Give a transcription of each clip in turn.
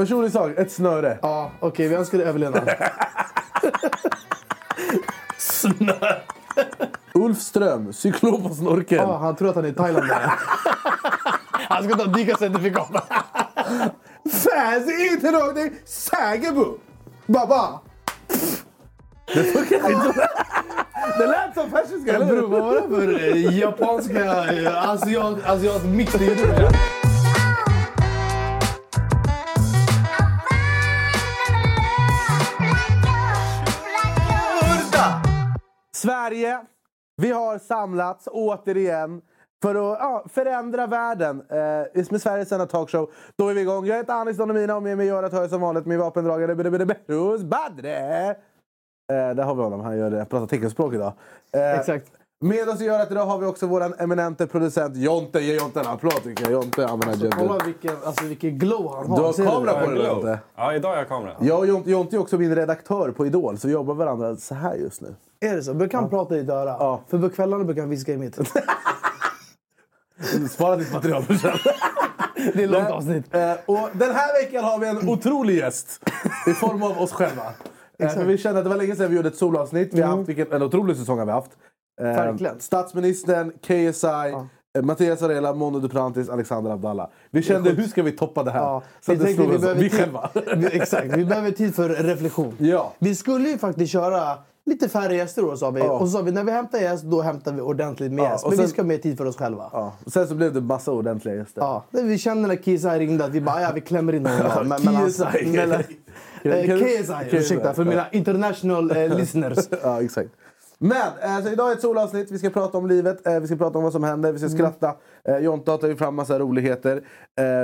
Personlig sak, ett snöre. Ja, okej. vi önskar dig överlevnad. Snö. Ulf Ström, cyklop på snorkeln. Ja, han tror att han är i Thailand. Där. Han ska ta dykarcertifikat. Fans inte någonting. Sägerbo. Baba. Det funkar inte. Det lät som persiska, eller Bror, hur? vad var det för eh, japanska, eh, asiat, asiat mix du gjorde? Sverige, vi har samlats återigen för att ja, förändra världen. Eh, med Sveriges enda talkshow. Då är vi igång. Jag heter Anis Don Emina och med mig gör att höra som vanligt min vapendragare Behrouz Badre. Eh, där har vi honom. Han gör det. pratar teckenspråk idag. Eh, Exakt. Med oss i görat idag har vi också vår eminente producent Jonte. Ge Jonte en applåd tycker jag. Jonte använder alltså, Kolla vilken, alltså, vilken glow han har. Du har kamera på dig Jonte. Ja, idag har jag kamera. Jag och Jonte, Jonte är också min redaktör på Idol, så vi jobbar varandra så här just nu. Är det så? Brukar han prata i ditt öra? Ja. För på kvällarna brukar han viska i mitt. Spara ditt material för sen. Det är ett långt avsnitt. Eh, och den här veckan har vi en otrolig gäst i form av oss själva. Eh, för vi kände att det var länge sedan vi gjorde ett solavsnitt. Vi har haft, vilken, en otrolig säsong har vi haft. Eh, Verkligen. Statsministern, KSI, eh, Mattias Varela, Mondo Duplantis, Alexander Abdallah. Vi kände, hur ska vi toppa det här? Ja, Så vi det tänkte vi oss. behöver Vi tid- själva. Vi- Exakt, vi behöver tid för reflektion. Ja. Vi skulle ju faktiskt köra lite färre gäster då, sa vi. Ja. Och så sa vi när vi hämtar gäst, då hämtar vi ordentligt med Ja, gäst. Men sen- vi ska ha mer tid för oss själva. Ja. Ja. Och Sen så blev det massa ordentliga gäster. Det Vi kände när Kisa ringde att vi bara, ja vi klämmer in honom. då. Me- mellan- KSI. mellan- Eh, KSI, KSI. ursäkta för mina international eh, listeners. Ja, exakt. Men eh, så idag är ett solavsnitt. Vi ska prata om livet, eh, vi ska prata om vad som händer, vi ska skratta. Eh, Jonte har tagit fram massa roligheter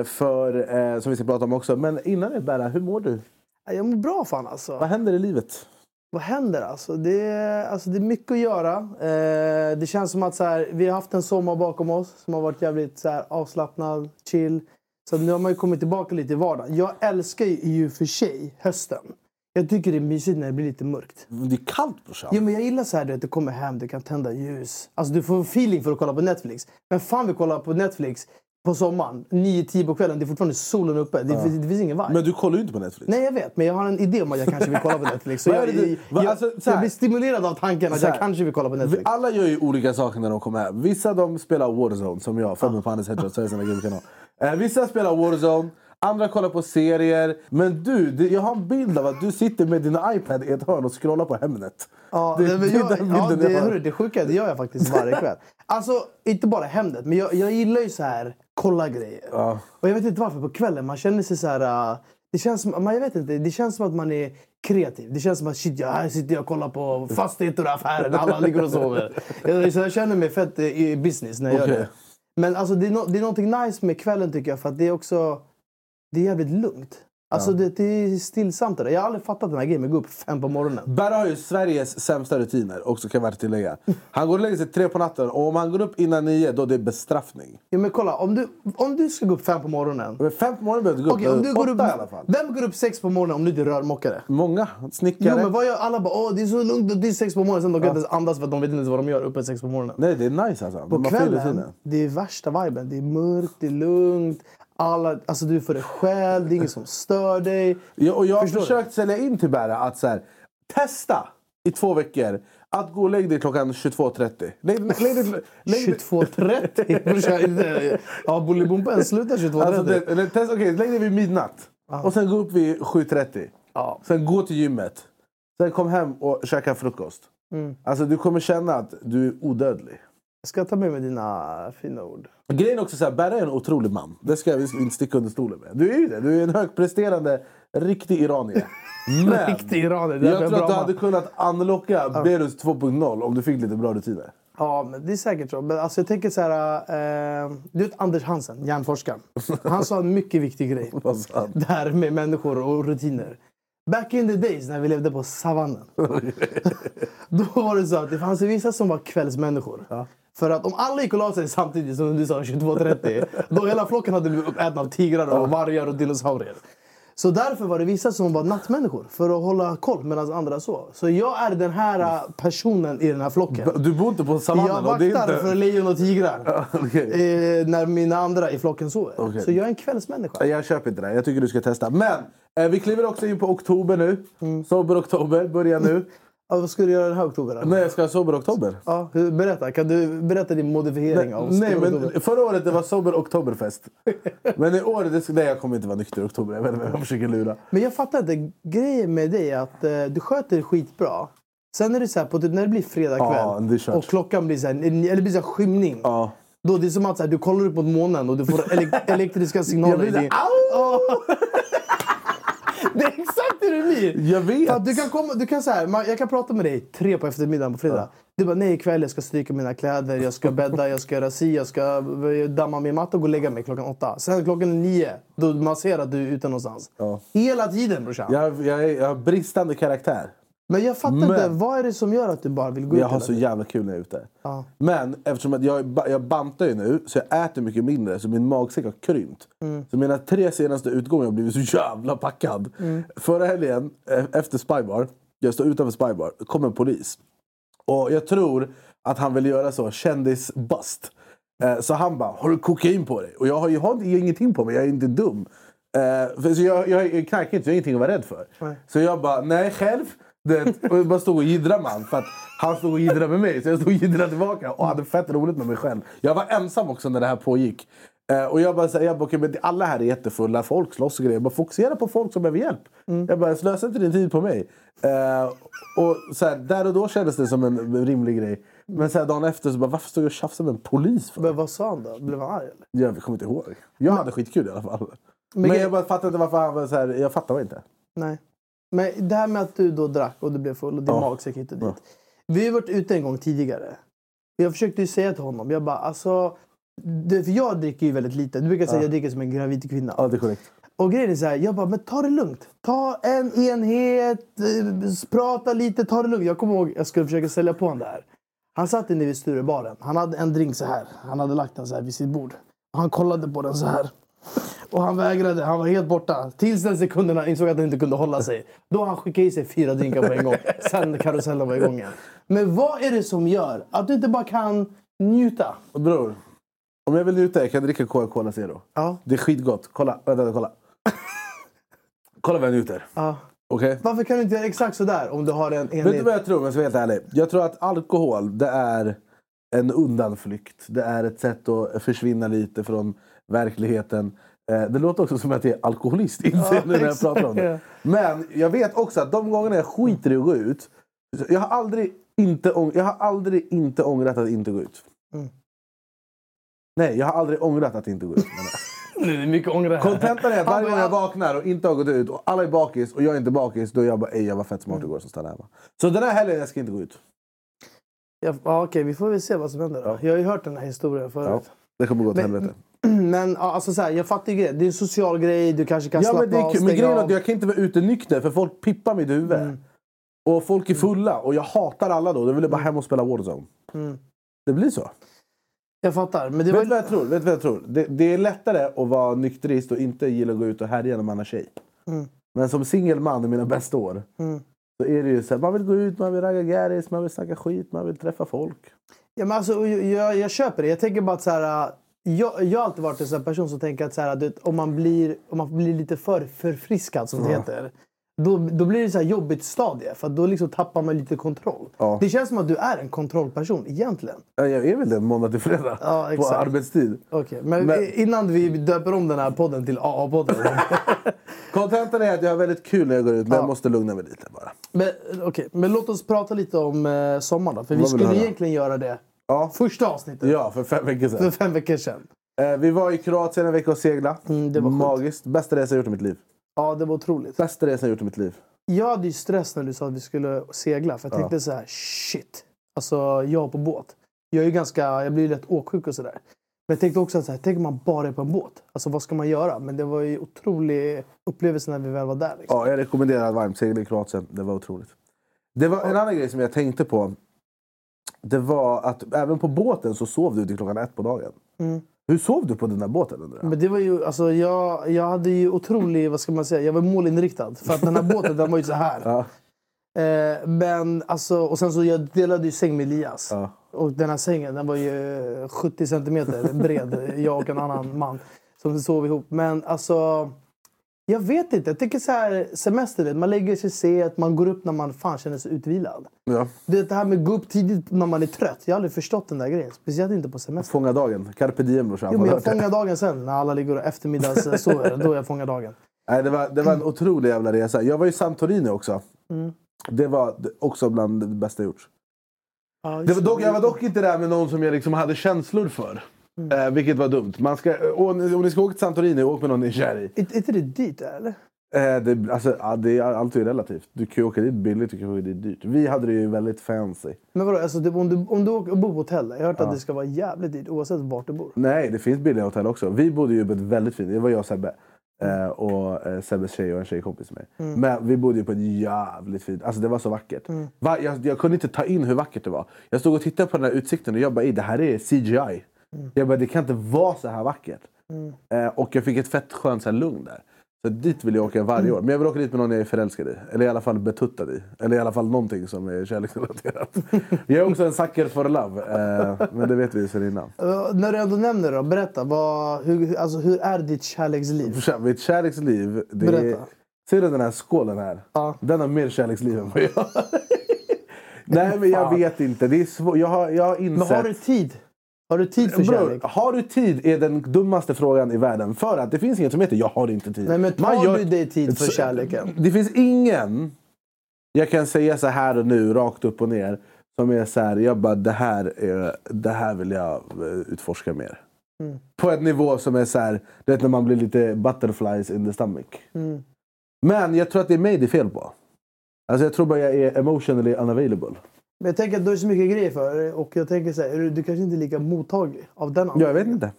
för, som vi ska prata om också. Men innan det, Berra, hur mår du? Ja, Jag mår bra fan alltså. Vad händer i livet? Vad händer alltså? Det är, alltså, det är mycket att göra. Eh, det känns som att så här, vi har haft en sommar bakom oss som har varit jävligt så här, avslappnad, chill. Så nu har man ju kommit tillbaka lite i vardagen. Jag älskar ju för sig hösten. Jag tycker det är mysigt när det blir lite mörkt. Det är kallt brorsan. Jo, men jag gillar så här, du vet, du kommer hem, du kan tända ljus. Alltså, du får feeling för att kolla på Netflix. Men fan vi kollar på Netflix på sommaren, 9-10 på kvällen. Det är fortfarande solen uppe. Det, finns- det finns ingen vibe. Men du kollar ju inte på Netflix. Nej, jag vet. Men jag har en idé om att jag kanske vill kolla på Netflix. Så jag, det jag, jag, alltså, så jag blir stimulerad av tanken att jag kanske vill kolla på Netflix. alla gör ju olika saker när de kommer hem. Vissa de spelar Warzone, som jag, född på Hannes Hedgehoff, Sveriges enda gamingkanal. Eh, vissa spelar Warzone, andra kollar på serier. Men du, det, jag har en bild av att du sitter med din iPad i ett hörn och scrollar på Hemnet. Ja, det, det, det jag, ja, det, jag hörru, det sjuka det gör jag faktiskt varje kväll. Alltså, inte bara Hemnet, men jag, jag gillar ju så här kolla grejer. Ja. Och jag vet inte varför, på kvällen man känner sig så här... uh, det känns som, man, jag vet inte, det känns som att man är kreativ. Det känns som att shit, jag, här sitter jag och kollar på fastigheter och affärer när alla ligger och sover. Jag, så jag känner mig fett eh, i business när jag Okej. gör det. Men alltså, det, är no, det är någonting nice med kvällen tycker jag, för att det är också... Det är jävligt lugnt. Alltså det, det är stillsamt. Där. Jag har aldrig fattat den här grejen med att gå upp fem på morgonen. Berra har ju Sveriges sämsta rutiner, också kan jag värt tillägga. Han går och lägger sig tre på natten och om han går upp innan nio, då är det bestraffning. Ja, men kolla, om du, om du ska gå upp fem på morgonen. Men fem på morgonen behöver du gå upp. Okej, om du går upp, i alla fall. Vem går upp sex på morgonen om du inte är rörmokare? Många. Snickare. Jo, men vad gör alla? Bara, Åh, det är så lugnt det är sex på morgonen. Sen de kan inte ens andas för att de vet inte ens vad de gör uppe sex på morgonen. Nej, det är nice alltså. På kvällen, det är värsta viben. Det är mörkt, det är lugnt. Alla, alltså du för dig själv, det är ingen som stör dig. Ja, och jag har Förstår du? försökt sälja in till Berra att så här, testa i två veckor att gå och lägga dig klockan 22.30. Lägg, lägg, dig- lägg, dig- 22.30? Brorsan, inte- Ja, Bolibompa slutar 22.30. Alltså, det, okej, lägg dig vid midnatt. Och sen gå upp vid 7.30. Ja. Sen gå till gymmet. Sen kom hem och käka frukost. Mm. Alltså du kommer känna att du är odödlig. Jag ska ta med mig dina fina ord. Grejen också så här, Berra är en otrolig man. Det ska vi inte sticka under stolen med. Du är ju det. Du är en högpresterande, riktig iranier. Men Riktig iranier. jag tror att du hade kunnat unlocka Berus 2.0 om du fick lite bra rutiner. Ja, men det är säkert så. Men alltså, jag tänker så här... Eh, du vet Anders Hansen, hjärnforskaren. Han sa en mycket viktig grej. Det här med människor och rutiner. Back in the days när vi levde på savannen. då var det så att det fanns vissa som var kvällsmänniskor. För att om alla gick och la sig samtidigt som du sa 22.30 då hela flocken hade blivit uppätna av tigrar och vargar och dinosaurier. Så därför var det vissa som var nattmänniskor för att hålla koll medan andra sov. Så jag är den här personen i den här flocken. Du bor inte på savannen? Jag vaktar inte... för lejon och tigrar okej. eh, när mina andra i flocken sover. Okej. Så jag är en kvällsmänniska. Jag köper inte det. Jag tycker du ska testa. Men eh, vi kliver också in på oktober nu. Mm. Sober-oktober börjar nu. Ja, vad ska du göra den här oktober? Nej, jag ska ha sober-oktober. Ja, hur- berätta. Kan du berätta din modifiering av Nej, oktober? men förra året det var sober-oktoberfest. Men i år, det, nej, jag kommer inte vara nykter i oktober. Jag vet inte vad jag försöker lura. Men jag fattar inte. Grejen med dig är att eh, du sköter skitbra. Sen är det så här, på, typ, när det blir fredag kväll Ja, och klockan blir så här, eller blir så här skymning. Ja. Då det är som att så här, du kollar upp mot månen och du får elek- elektriska Jag signaler. blir i så här, Ja. Det är exakt det det blir! Jag vet! Att du kan komma, du kan så här, man, jag kan prata med dig tre på eftermiddagen på fredag. Du bara, nej ikväll jag ska stryka mina kläder, jag ska bädda, jag ska göra si, jag ska eh, damma min matta och gå och lägga mig klockan åtta. Sen klockan nio, då man ser att du är ute någonstans. Ja. Hela tiden brorsan. Jag, jag, jag har bristande karaktär. Men jag fattar Men- inte, vad är det som gör att du bara vill gå ut Jag har så tiden? jävla kul när jag är ute. Ja. Men eftersom att jag, jag bantar ju nu, så jag äter mycket mindre, så min magsäck har krympt. Mm. Så mina tre senaste utgångar har blivit så jävla packad. Mm. Förra helgen, eh, efter Spybar, jag står utanför Spybar, kom en polis. Och jag tror att han vill göra så, kändis-bust. Eh, Så han bara, har du kokain på dig? Och jag har jag har ingenting på mig, jag är inte dum. Eh, så jag, jag knarkar inte, jag har ingenting att vara rädd för. Nej. Så jag bara, nej själv. Det, och jag bara stod och jiddrade med han, för att han stod och jiddrade med mig. Så jag stod och jiddrade tillbaka och hade fett roligt med mig själv. Jag var ensam också när det här pågick. Eh, och jag bara, så jag bara okay, men alla här är jättefulla, folk slåss och grejer. Jag bara, fokusera på folk som behöver hjälp. Jag bara, slösa inte din tid på mig. Eh, och så här, där och då kändes det som en rimlig grej. Men så här, dagen efter så bara, varför stod jag och tjafsade med en polis för? Men vad sa han då? Blev han arg eller? Jag kommer inte ihåg. Jag hade skitkul i alla fall. Men, grej- jag bara fattade inte varför han var så här, jag fattar bara inte. Nej. Men det här med att du då drack och du blev full och din Ja. magsäck hit och dit. Ja. Vi har varit ute en gång tidigare. Jag försökte ju säga till honom, jag bara alltså... Det, för jag dricker ju väldigt lite. Du brukar säga att jag dricker som en gravid kvinna. Ja, det är korrekt. Och grejen är så här, jag bara, men ta det lugnt. Ta en enhet, eh, prata lite, ta det lugnt. Jag kommer ihåg, jag skulle försöka sälja på honom det här. Han satt inne vid Sturebaren. Han hade en drink så här. Han hade lagt den så här vid sitt bord. Han kollade på den så här. Och han vägrade, han var helt borta. Tills den sekunden han insåg att han inte kunde hålla sig. Då han skickade i sig fyra drinkar på en gång. Sen karusellen var igång igen. Men vad är det som gör att du inte bara kan njuta? Bror, om jag vill njuta jag kan dricka Coca-Cola Zero. Ja, Det är skitgott. Kolla, vänta, kolla. kolla vad jag njuter. ja. Okej? Varför kan du inte göra exakt sådär om du har en Vet du enhet? vad jag tror jag ska vara helt ärlig? Jag tror att alkohol, det är en undanflykt. Det är ett sätt att försvinna lite från verkligheten. Eh, Det låter också som att jag är alkoholist inser nu när jag pratar om ja. det. Men jag vet också att de gångerna jag skiter i att gå ut. Jag har aldrig inte, ång- jag har aldrig inte ångrat att inte gå ut. Mm. Nej, jag har aldrig ångrat att inte gå ut. Nu är mycket ånger här. Kontentan är att varje gång jag vaknar och inte har gått ut och alla är bakis och jag är inte bakis, då är jag bara ej jag var fett smart igår som stannade hemma. Så den här helgen jag ska inte gå ut. Ja, ja, okej, vi får väl se vad som händer. Då. Ja. Jag har ju hört den här historien Ja, förut. det kommer gå åt helvete. Men ja, alltså, så här, jag fattar ju grejen. Det är en social grej. Du kanske kan Ja slappna men det är av, kul. Men grejen är att jag kan inte vara ute nykter för folk pippar mitt huvud. Mm. Och folk är fulla och jag hatar alla då. Då vill jag bara hem och spela Warzone. Mm. Det blir så. Jag fattar. Men det Vet var... du vad jag tror? Vet vad jag tror? Det, det är lättare att vara nykterist och inte gilla att gå ut och härja när man har tjej. Mm. Men som singel man i mina bästa år. Mm. Så är det ju så här, man vill gå ut, man vill ragga gäris, man vill snacka skit, man vill träffa folk. Ja, men alltså, jag, jag, jag köper det. Jag tänker bara att så här, jag, jag har alltid varit en sån person som tänker att så här, vet, om, man blir, om man blir lite för förfriskad, som det heter. Då, då blir det så här jobbigt stadie, för då liksom tappar man lite kontroll. Ja. Det känns som att du är en kontrollperson egentligen. Ja, Jag är väl det måndag till fredag. Ja, på arbetstid. Okej, men, Men- innan vi döper om den här podden till AA-podden. Kontentan är att jag har väldigt kul när jag går ut, men Ja. jag måste lugna mig lite bara. men, okej, men låt oss prata lite om eh, sommaren då. För vi skulle egentligen göra det Ja, första avsnittet. ja för fem veckor För sedan. fem veckor sedan. Eh, vi var i Kroatien en vecka och segla. Mm, det var sjukt. Magiskt. Bästa resa jag gjort i mitt liv. Ja, det var otroligt. Bästa resa jag gjort i mitt liv. Jag hade ju stress när du sa att vi skulle segla. För jag Ja. tänkte så här, shit. Alltså, jag på båt. Jag är ju ganska, jag blir lätt åksjuk och sådär. Men jag tänkte också att så här, tänk om man bara är på en båt. Alltså vad ska man göra? Men det var ju otrolig upplevelse när vi väl var där. Liksom. Ja, jag rekommenderar varmt segla i Kroatien. Det var otroligt. Det var en annan grej som jag tänkte på. Det var att även på båten så sov du till klockan ett på dagen. Mm. Hur sov du på den där båten undrar jag? Men det var ju, alltså, jag, jag hade ju otrolig, vad ska man säga, jag var målinriktad. För att den här båten den var ju så här. Ja, Eh, men alltså, och sen så jag delade ju säng med Elias. ja. Och den här sängen den var ju 70 centimeter bred. jag och en annan man som sov ihop. Men alltså... Jag vet inte. Jag tycker så här, semester, vet, man lägger sig sent, man går upp när man fan känner sig utvilad. ja. Det, det här med att gå upp tidigt när man är trött. Jag har aldrig förstått den där grejen. Speciellt inte på semester. Fånga dagen. Carpe diem brorsan. Jo, men jag fångar dagen sen när alla ligger och eftermiddagssover. då jag fångar dagen. Nej, det, var, det var en otrolig jävla resa. Jag var i Santorini också. Mm. Det var också bland det bästa jag gjort. Ja, Det var dock, jag var dock inte där med någon som jag liksom hade känslor för. Mm. Eh, vilket var dumt. Man ska, och, om ni ska åka till Santorini, åk med någon ni är kär i. Är, inte det dyrt eller? Eh, det, alltså, ja, det är, allt är relativt. Du kan ju åka dit billigt, du kan åka dit dyrt. Vi hade det ju väldigt fancy. Men vadå, alltså, det, om, du, om du åker bor på hotell. Jag har hört Ja. att det ska vara jävligt dyrt oavsett vart du bor. Nej, det finns billiga hotell också. Vi bodde ju på ett väldigt fint... Det var jag och Sebbe. Eh, och eh, Sebbes tjej och en tjejkompis med mig. Men vi bodde ju på ett jävligt fint... Alltså det var så vackert. Va, jag, jag kunde inte ta in hur vackert det var. Jag stod och tittade på den här utsikten och jag bara, "Ey, det här är CGI. Jag bara, det kan inte vara så här vackert. Eh, och jag fick ett fett skönt så här, lugn där. Så dit vill jag åka varje år. Men jag vill åka dit med någon jag är förälskad i. Eller i alla fall betuttad i. Eller i alla fall någonting som är kärleksrelaterat. jag är också en sucker for love. Eh, men det vet vi ju sedan innan. Uh, när du ändå nämner det, då, berätta. Vad, hur, alltså, hur är ditt kärleksliv? Mitt kärleksliv... Det är, Berätta. ser du den här skålen här? Ja. Den har mer kärleksliv än vad jag har. Nej men jag vet inte. Det är svårt. Jag har, jag har insett... Men har du tid? Har du tid för Bror, kärlek? har du tid är den dummaste frågan i världen. För att det finns inget som heter jag har inte tid. Nej, men Man tar gör- du dig tid för kärleken? Det finns ingen jag kan säga så här och nu, rakt upp och ner. Som är så här, jag bara det här, är, det här vill jag eh, utforska mer. Mm. På ett nivå som är så här, du vet när man blir lite butterflies in the stomach. Mm. Men jag tror att det är mig det är fel på. Alltså jag tror bara jag är emotionally unavailable. Men jag tänker att du har så mycket grejer för och jag tänker så här, är du, du kanske inte är lika mottaglig av den Ja, jag vet inte.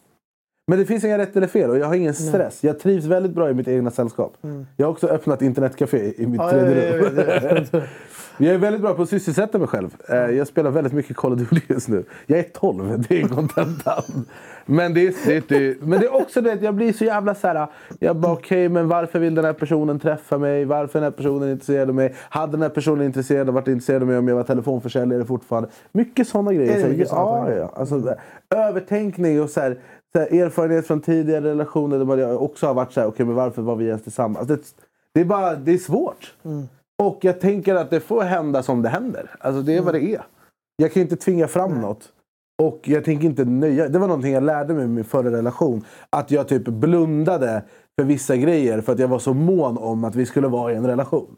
Men det finns inga rätt eller fel och jag har ingen stress. Jag trivs väldigt bra i mitt egna sällskap. Jag har också öppnat internetcafé i mitt Ja, tredje rum. jag är väldigt bra på att sysselsätta mig själv. Eh, Jag spelar väldigt mycket Call of Duty just nu. Jag är 12, det är kontentan. Men det är, det är, men det är också det jag blir så jävla så här. Jag bara okej, men varför vill den här personen träffa mig? Varför är den här personen intresserad av mig? Hade den här personen intresserad, varit intresserad av mig om jag var telefonförsäljare fortfarande? Mycket sådana grejer. Så, mycket såna ja. Alltså, övertänkning och så här, så här, erfarenhet från tidigare relationer där jag också har varit så här, okej men varför var vi ens tillsammans? Det, det är bara, det är svårt. Och jag tänker att det får hända som det händer. Alltså det är vad det är. Jag kan inte tvinga fram något. Och jag tänker inte nöja Det var någonting jag lärde mig i min förra relation. Att jag typ blundade för vissa grejer för att jag var så mån om att vi skulle vara i en relation.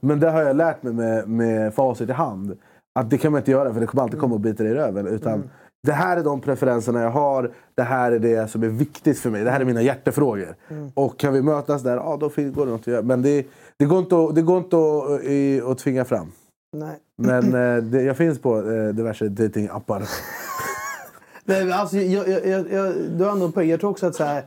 Men det har jag lärt mig med, med facit i hand. Att det kan man inte göra för det kommer alltid komma och bita dig i röven. Utan det här är de preferenserna jag har. Det här är det som är viktigt för mig. Det här är mina hjärtefrågor. Och kan vi mötas där, ja då går det något att göra. Men det, det går inte att, det går inte att, i- att tvinga fram. Nej. Men eh, det, jag finns på eh, diverse datingappar. Nej, alltså, jag, jag, jag, du har ändå en poäng. Jag tror också att så här,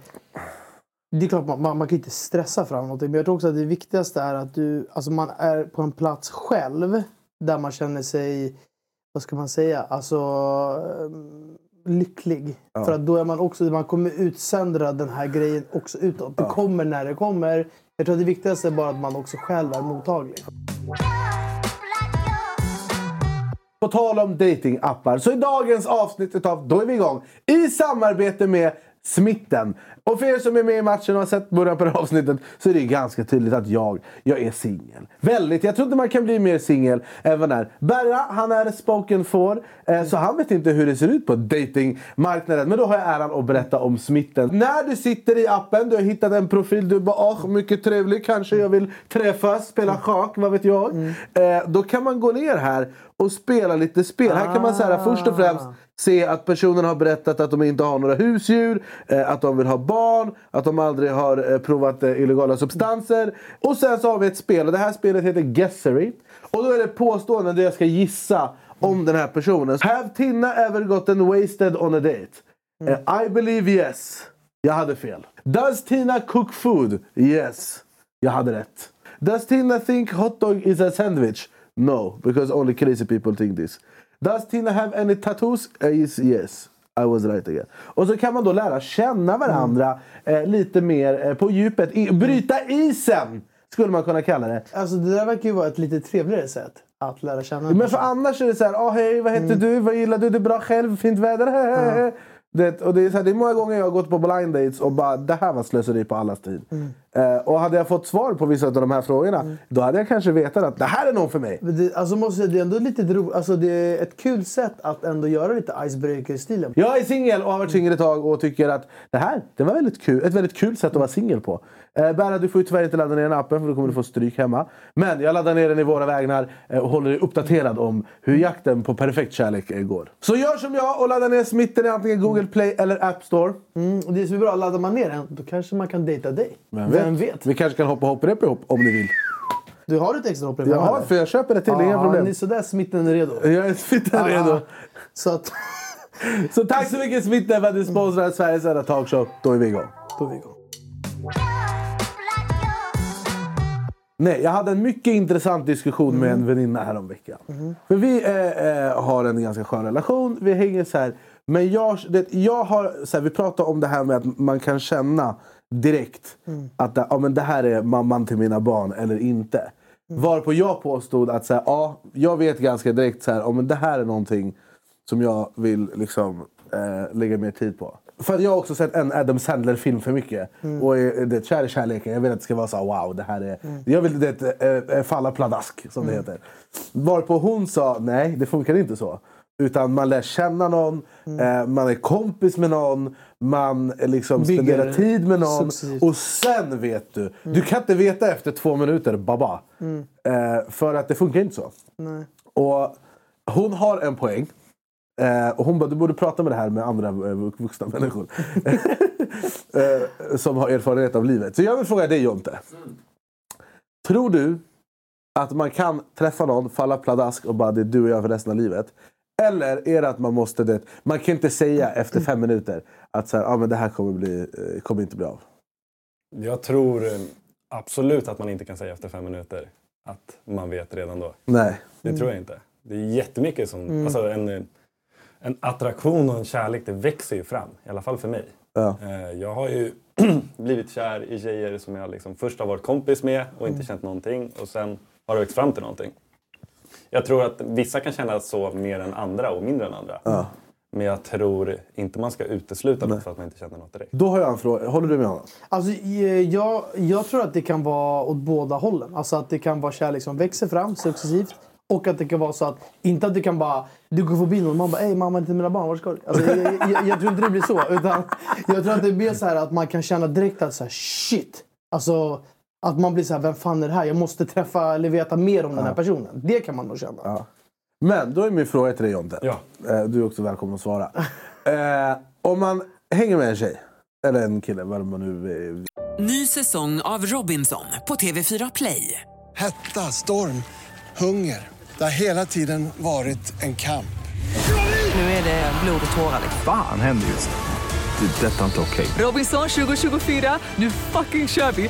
det är klart man, man, man kan inte stressa fram någonting. Men jag tror också att det viktigaste är att du, alltså man är på en plats själv. Där man känner sig, vad ska man säga, alltså lycklig. Ja. För att då är man också, man kommer utsöndra den här grejen också utåt. Det kommer när det kommer. Jag tror att det viktigaste är bara att man också själv är mottaglig. På tal om datingappar, så i dagens avsnitt av Då är vi igång i samarbete med Smitten. Och för er som är med i matchen och har sett början på det här avsnittet så är det ganska tydligt att jag, jag är singel. Väldigt. Jag tror inte man kan bli mer singel än vad är. Berra, han är spoken for, eh, så han vet inte hur det ser ut på datingmarknaden. Men då har jag äran att berätta om Smitten. När du sitter i appen, du har hittat en profil, du bara åh, mycket trevlig, kanske jag vill träffas, spela schack, vad vet jag. Eh, då kan man gå ner här och spela lite spel. Här kan man säga först och främst se att personen har berättat att de inte har några husdjur, eh, att de vill ha barn, att de aldrig har eh, provat eh, illegala substanser. Och sen så har vi ett spel och det här spelet heter Guessery. Och då är det påståenden där jag ska gissa om den här personen. Have Tina ever gotten wasted on a date? Eh, I believe yes. Jag hade fel. Does Tina cook food? Yes. Jag hade rätt. Does Tina think hot dog is a sandwich? No, because only crazy people think this. Does Tina have any tattoos? Uh, is yes. I was right again. Och så kan man då lära känna varandra eh, lite mer eh, på djupet. I, bryta isen! Skulle man kunna kalla det. Alltså det där verkar ju vara ett lite trevligare sätt att lära känna en Men för annars är det så här, oh, hej, vad heter du? Vad gillar du? Det är bra själv? Fint väder? Det, och det, är så här, det är många gånger jag har gått på blind dates och bara det här var slöseri på allas tid. Eh, och hade jag fått svar på vissa av de här frågorna då hade jag kanske vetat att det här är någon för mig. Men det, alltså måste säga, det är ändå lite ro, alltså det är ett kul sätt att ändå göra lite icebreaker-stilen. Jag är singel och har varit singel ett tag och tycker att det här det var väldigt kul, ett väldigt kul sätt att vara singel på. Eh, Berra, du får ju tyvärr inte ladda ner den appen för då kommer du få stryk hemma. Men jag laddar ner den i våra vägnar eh, och håller dig uppdaterad om hur jakten på perfekt kärlek eh, går. Så gör som jag och ladda ner smitten i antingen Google Play eller App Store. Mm, och det är bra, laddar man ner den, då kanske man kan dejta dig. Vem vet? Vi kanske kan hoppa hopprep ihop om ni vill. Du har ett extra hopprep Jag har, för jag köper det till, inga Ja, problem. Ni är sådär, smitten är redo. Jag är smitten redo. Så att, Så tack så mycket Smitten för att du sponsrar Sveriges enda talkshow. Då är vi igång. då är vi igång. Nej, jag hade en mycket intressant diskussion med en väninna häromveckan. För vi eh, eh, har en ganska skön relation, vi hänger så här. Men jag, det, jag har, så här, vi pratar om det här med att man kan känna direkt att det, ja, men det här är mamman till mina barn eller inte. Varpå jag påstod att så här, ja, jag vet ganska direkt så här, ja, men det här är någonting som jag vill liksom, eh, lägga mer tid på. För att jag har också sett en Adam Sandler-film för mycket. Och är, det, kär i kärleken, jag vill att det ska vara så här, wow, det här är... Jag vill det, äh, äh, falla pladask, som det heter. Varpå hon sa, nej det funkar inte så. Utan man lär känna någon, eh, man är kompis med någon, man eh, liksom Bygger spenderar tid med någon. successivt. Och sen vet du. Du kan inte veta efter två minuter, baba. Eh, för att det funkar inte så. Nej. Och hon har en poäng. Eh, och hon bara, du borde prata med det här med andra eh, vuxna människor. eh, som har erfarenhet av livet. Så jag vill fråga dig Jonte. Tror du att man kan träffa någon, falla pladask och bara det är du och jag för resten av livet? Eller är det att man måste det, man kan inte säga efter fem minuter att så här, ah, men det här kommer, bli, eh, kommer inte bli av. Jag tror eh, absolut att man inte kan säga efter fem minuter att man vet redan då. Nej. Det tror jag inte. Det är jättemycket som... Alltså en, en attraktion och en kärlek, det växer ju fram. I alla fall för mig. Ja. Eh, Jag har ju blivit kär i tjejer som jag liksom först har varit kompis med och inte känt någonting. Och sen har det växt fram till någonting. Jag tror att vissa kan känna så mer än andra och mindre än andra. Men jag tror inte man ska utesluta något för att man inte känner något direkt. Då har jag en fråga. Håller du med honom? Alltså, eh, jag, jag tror att det kan vara åt båda hållen. Alltså att det kan vara kärlek som växer fram successivt. Och att det kan vara så att, inte att det kan bara, du går förbi någon och man bara ey mamma inte mina barn, vart ska du? Alltså, jag, jag, jag tror inte det blir så. Utan jag tror att det mer så här att man kan känna direkt att så här, shit. Alltså att man blir så här, vem fan är det här? Jag måste träffa eller veta mer om den här personen. Det kan man nog känna. Men då är min fråga till dig Jonte. Ja. Eh, Du är också välkommen att svara. Eh, om man hänger med en tjej, eller en kille, vad man nu är. Ny säsong av Robinson på TV4 Play. Hetta, storm, hunger. Det har hela tiden varit en kamp. Nu är det blod och tårar. liksom. Fan händer just nu. Det. är Detta är inte okej. Robinson 2024, nu fucking kör vi!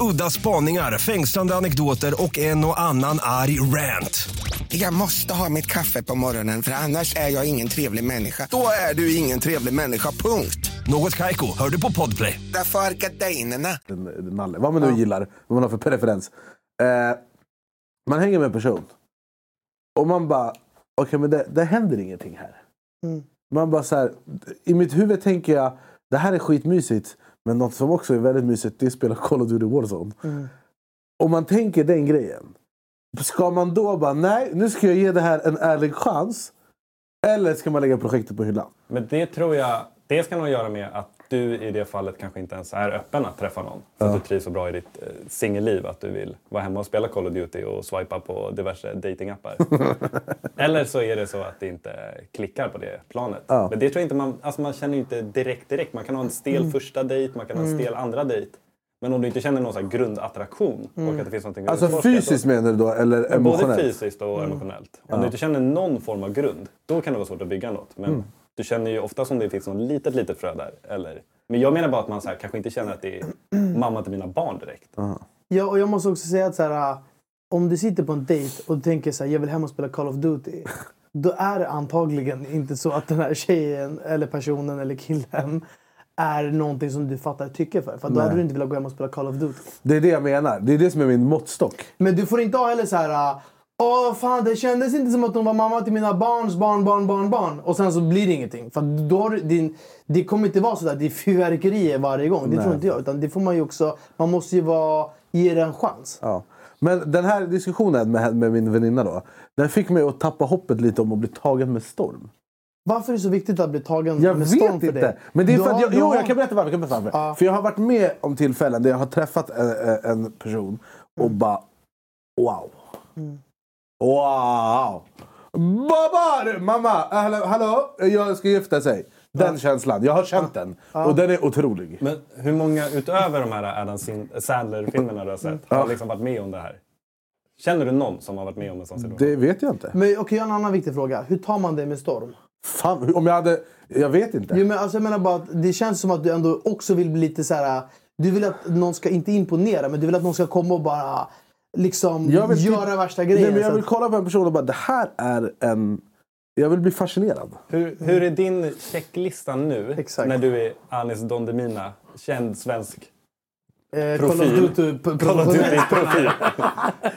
Udda spaningar, fängslande anekdoter och en och annan arg rant. Jag måste ha mitt kaffe på morgonen för annars är jag ingen trevlig människa. Då är du ingen trevlig människa, punkt. Något Kaiko, hör du på Podplay. Därför är gardinerna. nalle. Vad man nu gillar, vad man har för preferens. Eh, man hänger med en person. Och man bara, okej men det, det händer ingenting här. Man bara så här, I mitt huvud tänker jag, det här är skitmysigt. Men något som också är väldigt mysigt, det är att spela Call of Duty Warzone. Om man tänker den grejen. Ska man då bara, nej nu ska jag ge det här en ärlig chans. Eller ska man lägga projektet på hyllan? Men det tror jag, det ska nog göra med att du i det fallet kanske inte ens är öppen att träffa någon. För att du trivs så bra i ditt eh, singelliv att du vill vara hemma och spela Call of Duty och swipa på diverse datingappar. Eller så är det så att det inte klickar på det planet. Ja. Men det tror jag inte man, alltså man känner inte direkt direkt. Man kan ha en stel första dejt, man kan ha en stel andra dejt. Men om du inte känner någon så grundattraktion och att det finns någonting Alltså fysiskt då, menar du då, eller Både emotionellt? fysiskt och emotionellt. Om du inte känner någon form av grund, då kan det vara svårt att bygga något. Men Mm. Du känner ju ofta som det finns något litet, litet frö där. Eller, men jag menar bara att man så här, kanske inte känner att det är mamma till mina barn direkt. Ja, och jag måste också säga att så här, äh, om du sitter på en dejt och tänker så här, jag vill hem och spela Call of Duty. Då är det antagligen inte så att den här tjejen, eller personen eller killen är någonting som du fattar tycke för. För då hade du inte velat gå hem och spela Call of Duty. Det är det jag menar. Det är det som är min måttstock. Men du får inte ha heller så här... Åh fan, det kändes inte som att hon var mamma till mina barns barn, barn, barn, barn. Och sen så blir det ingenting. För då din, det kommer inte vara så där, det är fyrverkerier varje gång. Det tror inte jag. Utan det får man ju också... Man måste ju vara, ge det en chans. Ja. Men den här diskussionen med, med min väninna då. Den fick mig att tappa hoppet lite om att bli tagen med storm. Varför är det så viktigt att bli tagen Jag med storm för inte. dig? Men det är för att jag, du jo, jag kan berätta varför. Jag kan berätta varför. Ja. För jag har varit med om tillfällen där jag har träffat en, en person och Mm. bara wow. Wow! Babar! Mamma! äh, Hallå, hallå? Jag ska gifta sig. Den känslan. Jag har känt den. Och den är otrolig. Men hur många utöver de här Adam Sin- Sandler-filmerna du har sett har liksom varit med om det här? Känner du någon som har varit med om en sån situation? Det vet jag inte. Men okej, jag har en annan viktig fråga. Hur tar man det med storm? Fan, om jag hade... Jag vet inte. Jo, men alltså, jag menar bara att det känns som att du ändå också vill bli lite så här. Du vill att någon ska, inte imponera, men du vill att någon ska komma och bara liksom Jag vill göra värsta grejen. Nej, men jag vill kolla på en person och bara det här är en... Jag vill bli fascinerad. Hur, hur är din checklista nu Exakt. när du är Anis Don Demina, känd svensk eh, profil. Call of. Duty-profil?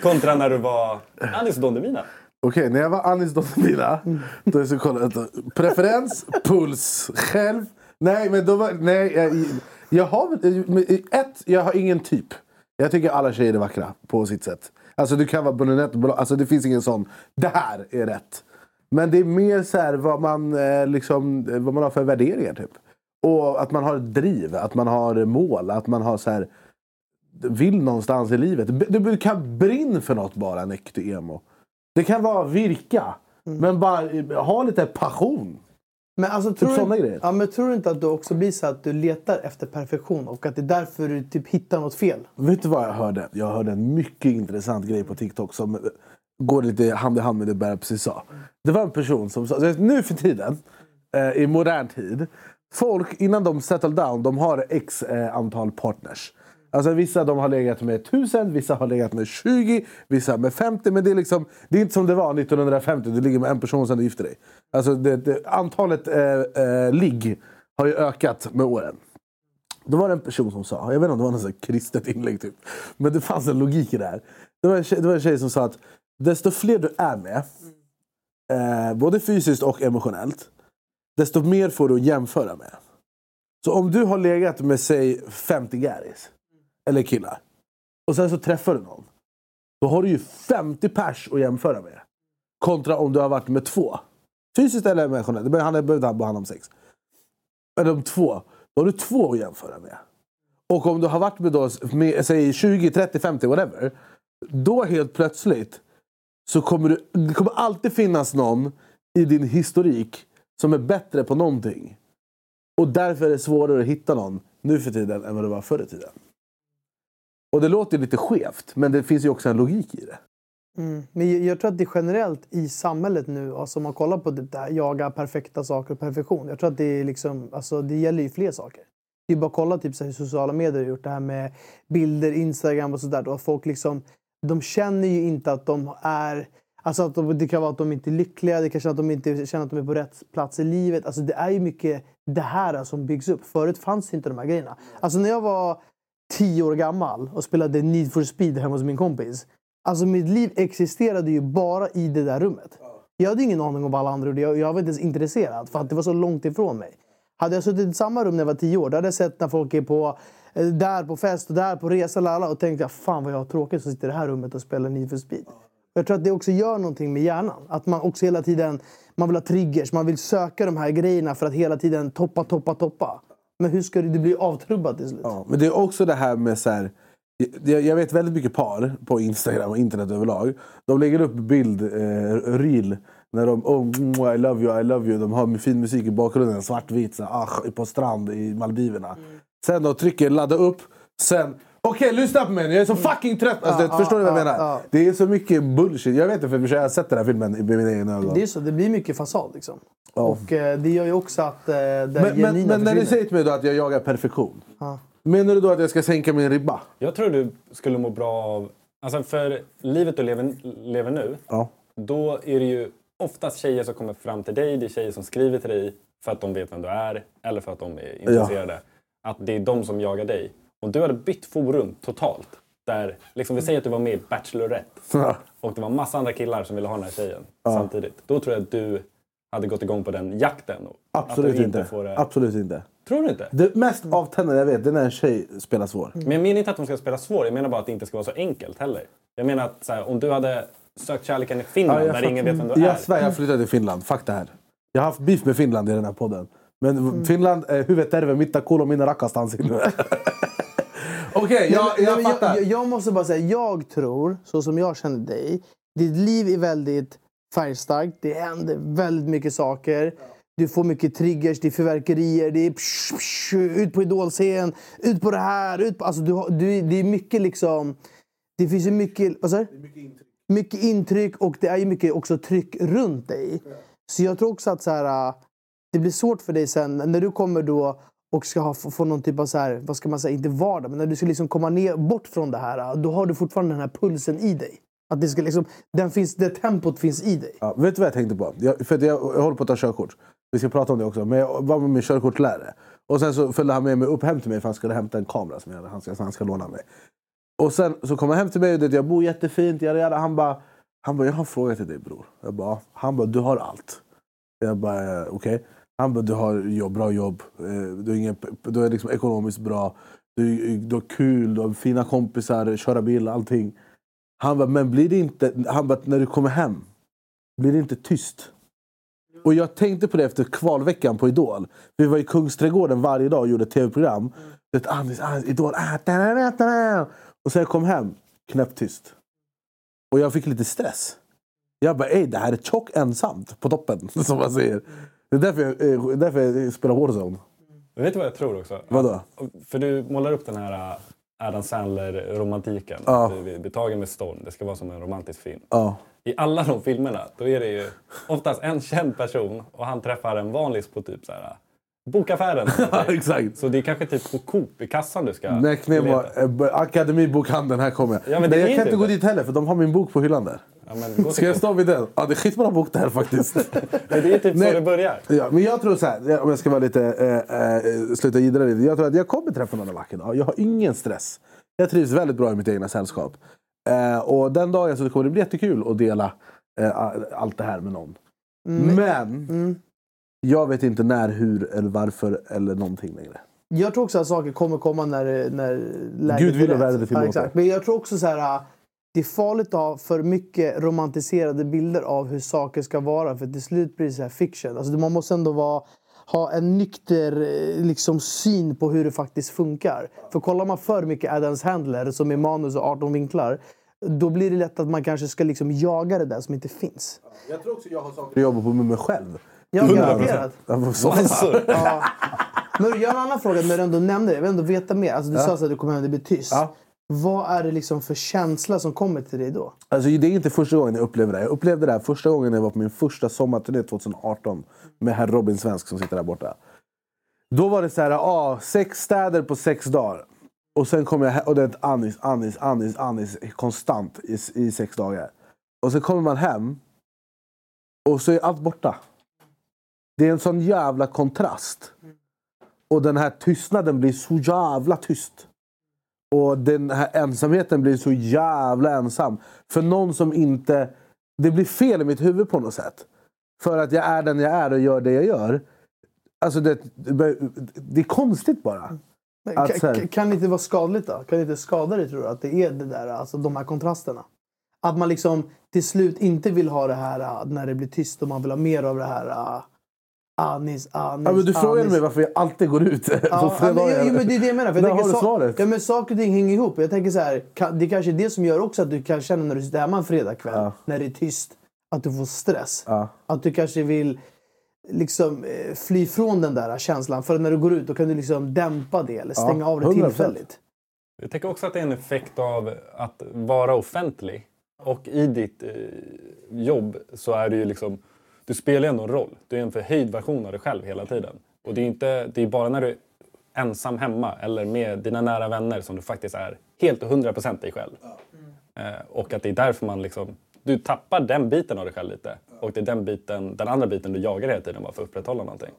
Kontra när du var Anis Don Demina. Okej, när jag var Anis Don då är det så kolla. Preferens, puls, själv. Nej, men då var... Nej, jag, jag har Ett, jag har ingen typ. Jag tycker alla tjejer är vackra på sitt sätt. Alltså du kan vara brunett, alltså det finns ingen sån. Det här är rätt. Men det är mer så här vad man, eh, liksom, eh, vad man har för värderingar typ. Och att man har ett driv, att man har mål, att man har så här vill någonstans i livet. Du, du kan brinna för något bara, äkta emo. Det kan vara virka. Men bara eh, ha lite passion. Men alltså, tror, såna du, grejer. ja, men tror du inte att du också blir så att du letar efter perfektion och att det är därför du typ hittar något fel? Vet du vad jag hörde? Jag hörde en mycket intressant grej på TikTok som går lite hand i hand med det Berra precis sa. Det var en person som sa, nu för tiden, eh, i modern tid, folk innan de settle down, de har x eh, antal partners. Alltså vissa de har legat med 1000, vissa har legat med 20, vissa med 50. Men det är, liksom, det är inte som det var 1950, du ligger med en person sen du gifter dig. Alltså det, det, antalet eh, eh, ligg har ju ökat med åren. Då var det en person som sa, jag vet inte om det var något kristet inlägg typ. Men det fanns en logik i det här. Det var en tjej, det var en tjej som sa att desto fler du är med, eh, både fysiskt och emotionellt, desto mer får du att jämföra med. Så om du har legat med säg 50 gäris, eller killar, och sen så träffar du någon. Då har du ju 50 pers att jämföra med. Kontra om du har varit med två. Fysiskt eller emotionellt. Det behöver- behöver inte bara handla om sex. Men om två. Då har du två att jämföra med. Och om du har varit med, då, med säg 20, 30, 50, whatever. Då helt plötsligt så kommer du, det kommer alltid finnas någon i din historik som är bättre på någonting. Och därför är det svårare att hitta någon nu för tiden än vad det var förr i tiden. Och det låter lite skevt, men det finns ju också en logik i det. Mm. Men jag, tror att det är generellt i samhället nu, alltså om man kollar på typ det där, jaga perfekta saker och perfektion. Jag tror att det, är liksom, alltså, det gäller ju fler saker. Det är bara att kolla typ, så hur sociala medier har gjort det här med bilder, Instagram och sådär. Folk liksom, de känner ju inte att de är... Alltså att de, det kan vara att de inte är lyckliga, det kan att de inte känner att de är på rätt plats i livet. Alltså det är ju mycket det här som byggs upp. Förut fanns inte de här grejerna. Alltså när jag var tio år gammal och spelade Need for speed hemma hos min kompis. Alltså mitt liv existerade ju bara i det där rummet. Jag hade ingen aning om vad alla andra gjorde. Jag, jag var inte ens intresserad för att det var så långt ifrån mig. Hade jag suttit i samma rum när jag var tio år, då hade jag sett när folk är på, eh, där på fest och där på resa lala, och tänkte fan vad jag har tråkigt som sitter i det här rummet och spelar Need for speed. Jag tror att det också gör någonting med hjärnan. Att man också hela tiden man vill ha triggers, man vill söka de här grejerna för att hela tiden toppa, toppa, toppa. Men hur ska det, det bli avtrubbat till slut? Ja, men det är också det här med så här, jag, vet väldigt mycket par på Instagram och internet överlag. De lägger upp bild, eh, reel, när de oh, mm, I love you, I love you. De har fin musik i bakgrunden, svartvit, så, ah, på strand i Maldiverna. Sen de trycker ladda upp, sen Okej, lyssna på mig nu. Jag är så fucking trött. Alltså, Ja, förstår du vad jag ja, menar? ja. Det är så mycket bullshit. Jag vet inte, för jag har sett den här filmen med mina egna ögon. Det är så, det blir mycket fasad liksom. Ja. Och eh, det gör ju också att eh, det Men, men, men när du säger till mig då att jag jagar perfektion. Ja. Menar du då att jag ska sänka min ribba? Jag tror du skulle må bra av... Alltså för livet du lever, lever nu, Ja. då är det ju oftast tjejer som kommer fram till dig. Det är tjejer som skriver till dig för att de vet vem du är eller för att de är intresserade. Att det är de som jagar dig. Om du hade bytt forum totalt. Där, liksom, vi säger att du var med i Bachelorette Ja. och det var massa andra killar som ville ha den här tjejen samtidigt. Då tror jag att du hade gått igång på den jakten. Absolut du inte. Får. Absolut inte. Tror du inte? Det mest avtändande jag vet det är när en tjej spelar svår. Men jag menar inte att de ska spela svår. Jag menar bara att det inte ska vara så enkelt heller. Jag menar att så här, om du hade sökt kärleken i Finland jag där ingen vet vem du är. Jag svär, jag flyttade till Finland. Fuck det här. Jag har haft beef med Finland i den här podden. Men Finland, eh, huvudet terve, mitta kulo, mina rakastans Okej, jag, Nej, jag men fattar. Jag, jag måste bara säga, jag tror, så som jag känner dig, ditt liv är väldigt färgstarkt. Det händer väldigt mycket saker. Du får mycket triggers, det är fyrverkerier, det är psh, psh, ut på idolscen, ut på det här. Ut på, alltså du, du, det är mycket liksom... Det finns ju mycket... Vad sa du? Mycket intryck och det är ju mycket också tryck runt dig. Så jag tror också att så här, äh, det blir svårt för dig sen när du kommer då och ska ha, få, få någon typ av, så här, vad ska man säga, inte vardag, men när du ska liksom komma ner bort från det här, då har du fortfarande den här pulsen i dig. Att det, ska liksom, den finns, det tempot finns i dig. Ja, vet du vad jag tänkte på? Jag, för jag, jag håller på att ta körkort. Vi ska prata om det också. Men jag var med min körkortslärare. Och sen så följde han med mig upp hem till mig för han skulle hämta en kamera som jag hade. Han ska, han ska låna mig. Och sen så kom han hem till mig och det, jag bor jättefint. Jag, jag, Han bara, han bara, jag har en fråga till dig bror. Jag bara, han bara, du har allt. Jag bara, eh, okej. okej. Han bara, du har jobb, bra jobb. eh, Du är, ingen, du är liksom ekonomiskt bra. Du, du har kul, du har fina kompisar, köra bil, allting. Han bara, men blir det inte... Han bara, när du kommer hem, blir det inte tyst? Och jag tänkte på det efter kvalveckan på Idol. Vi var i Kungsträdgården varje dag och gjorde tv-program. Vet, Anis, Anis, Idol. Ah, da, da, da, da, da. Och sen jag kom hem, knäpptyst. Och jag fick lite stress. Jag bara, ey det här är tjock ensamt på toppen. Som man säger. Det är därför jag, eh, därför jag spelar Warzone. Men vet du vad jag tror också? Vadå? För du målar upp den här äh, Adam Sandler-romantiken. Ja. Du är betagen med storm. Det ska vara som en romantisk film. Ja. I alla de filmerna då är det ju oftast en känd person och han träffar en vanlis på typ så här, äh, bokaffären. Exakt. Så det är kanske typ på Coop i kassan du ska Nemo, leta. eh, Akademibokhandeln, här kommer jag. Ja, men det jag kan inte gå dit heller för de har min bok på hyllan där. Ja, men Ska jag stå vid den? Ja, det är skitbra bok det här faktiskt. Det är typ Nej. så det börjar. Ja, men jag tror så här, om jag ska vara lite, eh, eh, sluta jiddra lite. Jag tror att jag kommer träffa någon en vacker dag. Jag har ingen stress. Jag trivs väldigt bra i mitt egna sällskap. Eh, och den dagen så kommer det bli jättekul att dela eh, allt det här med någon. Men jag vet inte när, hur eller varför eller någonting längre. Jag tror också att saker kommer komma när, när läget Gud vill och vädret tillåter. Ja, exakt. Men jag tror också så här... Det är farligt att ha för mycket romantiserade bilder av hur saker ska vara. För till slut blir det så här fiction. Alltså man måste ändå vara, ha en nykter eh, liksom, syn på hur det faktiskt funkar. För kollar man för mycket Adams Handler som är manus och 18 vinklar. Då blir det lätt att man kanske ska liksom jaga det där som inte finns. Jag tror också jag har saker att jobba på med mig själv. Ja, garanterat. Ja, men så- Ja. Men jag har en annan fråga när du ändå nämnde det. Jag vill ändå veta mer. Alltså, du sa så att du kommer hem och det blir tyst. Ja. Vad är det liksom för känsla som kommer till dig då? Alltså, det är inte första gången jag upplever det. Jag upplevde det här första gången när jag var på min första sommarturné 2018 med herr Robin Svensk som sitter där borta. Då var det så här, ah, sex städer på sex dagar. Och sen kommer jag he- och det är ett Anis, Anis, Anis, Anis konstant i, i sex dagar. Och sen kommer man hem och så är allt borta. Det är en sån jävla kontrast. Och den här tystnaden blir så jävla tyst. Och den här ensamheten blir så jävla ensam. För någon som inte... Det blir fel i mitt huvud på något sätt. För att jag är den jag är och gör det jag gör. Alltså det, det, är konstigt bara. Men Att ka- så här- ka- kan det inte vara skadligt då? Kan det inte skada dig tror du? Att det är det där, alltså de här kontrasterna? Att man liksom till slut inte vill ha det här äh, när det blir tyst och man vill ha mer av det här äh, Anis, Anis, Ja, men du frågade Anis. mig varför jag alltid går ut på Ja, ja, men, fredagar. jo, men det är det jag menar. För jag Där tänker har du sa- svaret. Ja, men saker och ting hänger ihop. Jag tänker så här, det kanske är det som gör också att du kan känna när du sitter hemma en fredagkväll, Ja. när det är tyst, att du får stress. Ja. Att du kanske vill liksom eh, fly från den där känslan. För när du går ut då kan du liksom dämpa det eller stänga Ja, av det 100%. tillfälligt. Jag tänker också att det är en effekt av att vara offentlig. Och i ditt eh, jobb så är du ju liksom... Du spelar ändå en roll. Du är en förhöjd version av dig själv hela tiden. Och det är, inte, det är bara när du är ensam hemma eller med dina nära vänner som du faktiskt är helt och hundra procent dig själv. Eh, och att det är därför man liksom... Du tappar den biten av dig själv lite. Och det är den, biten, den andra biten du jagar hela tiden bara för att upprätthålla någonting.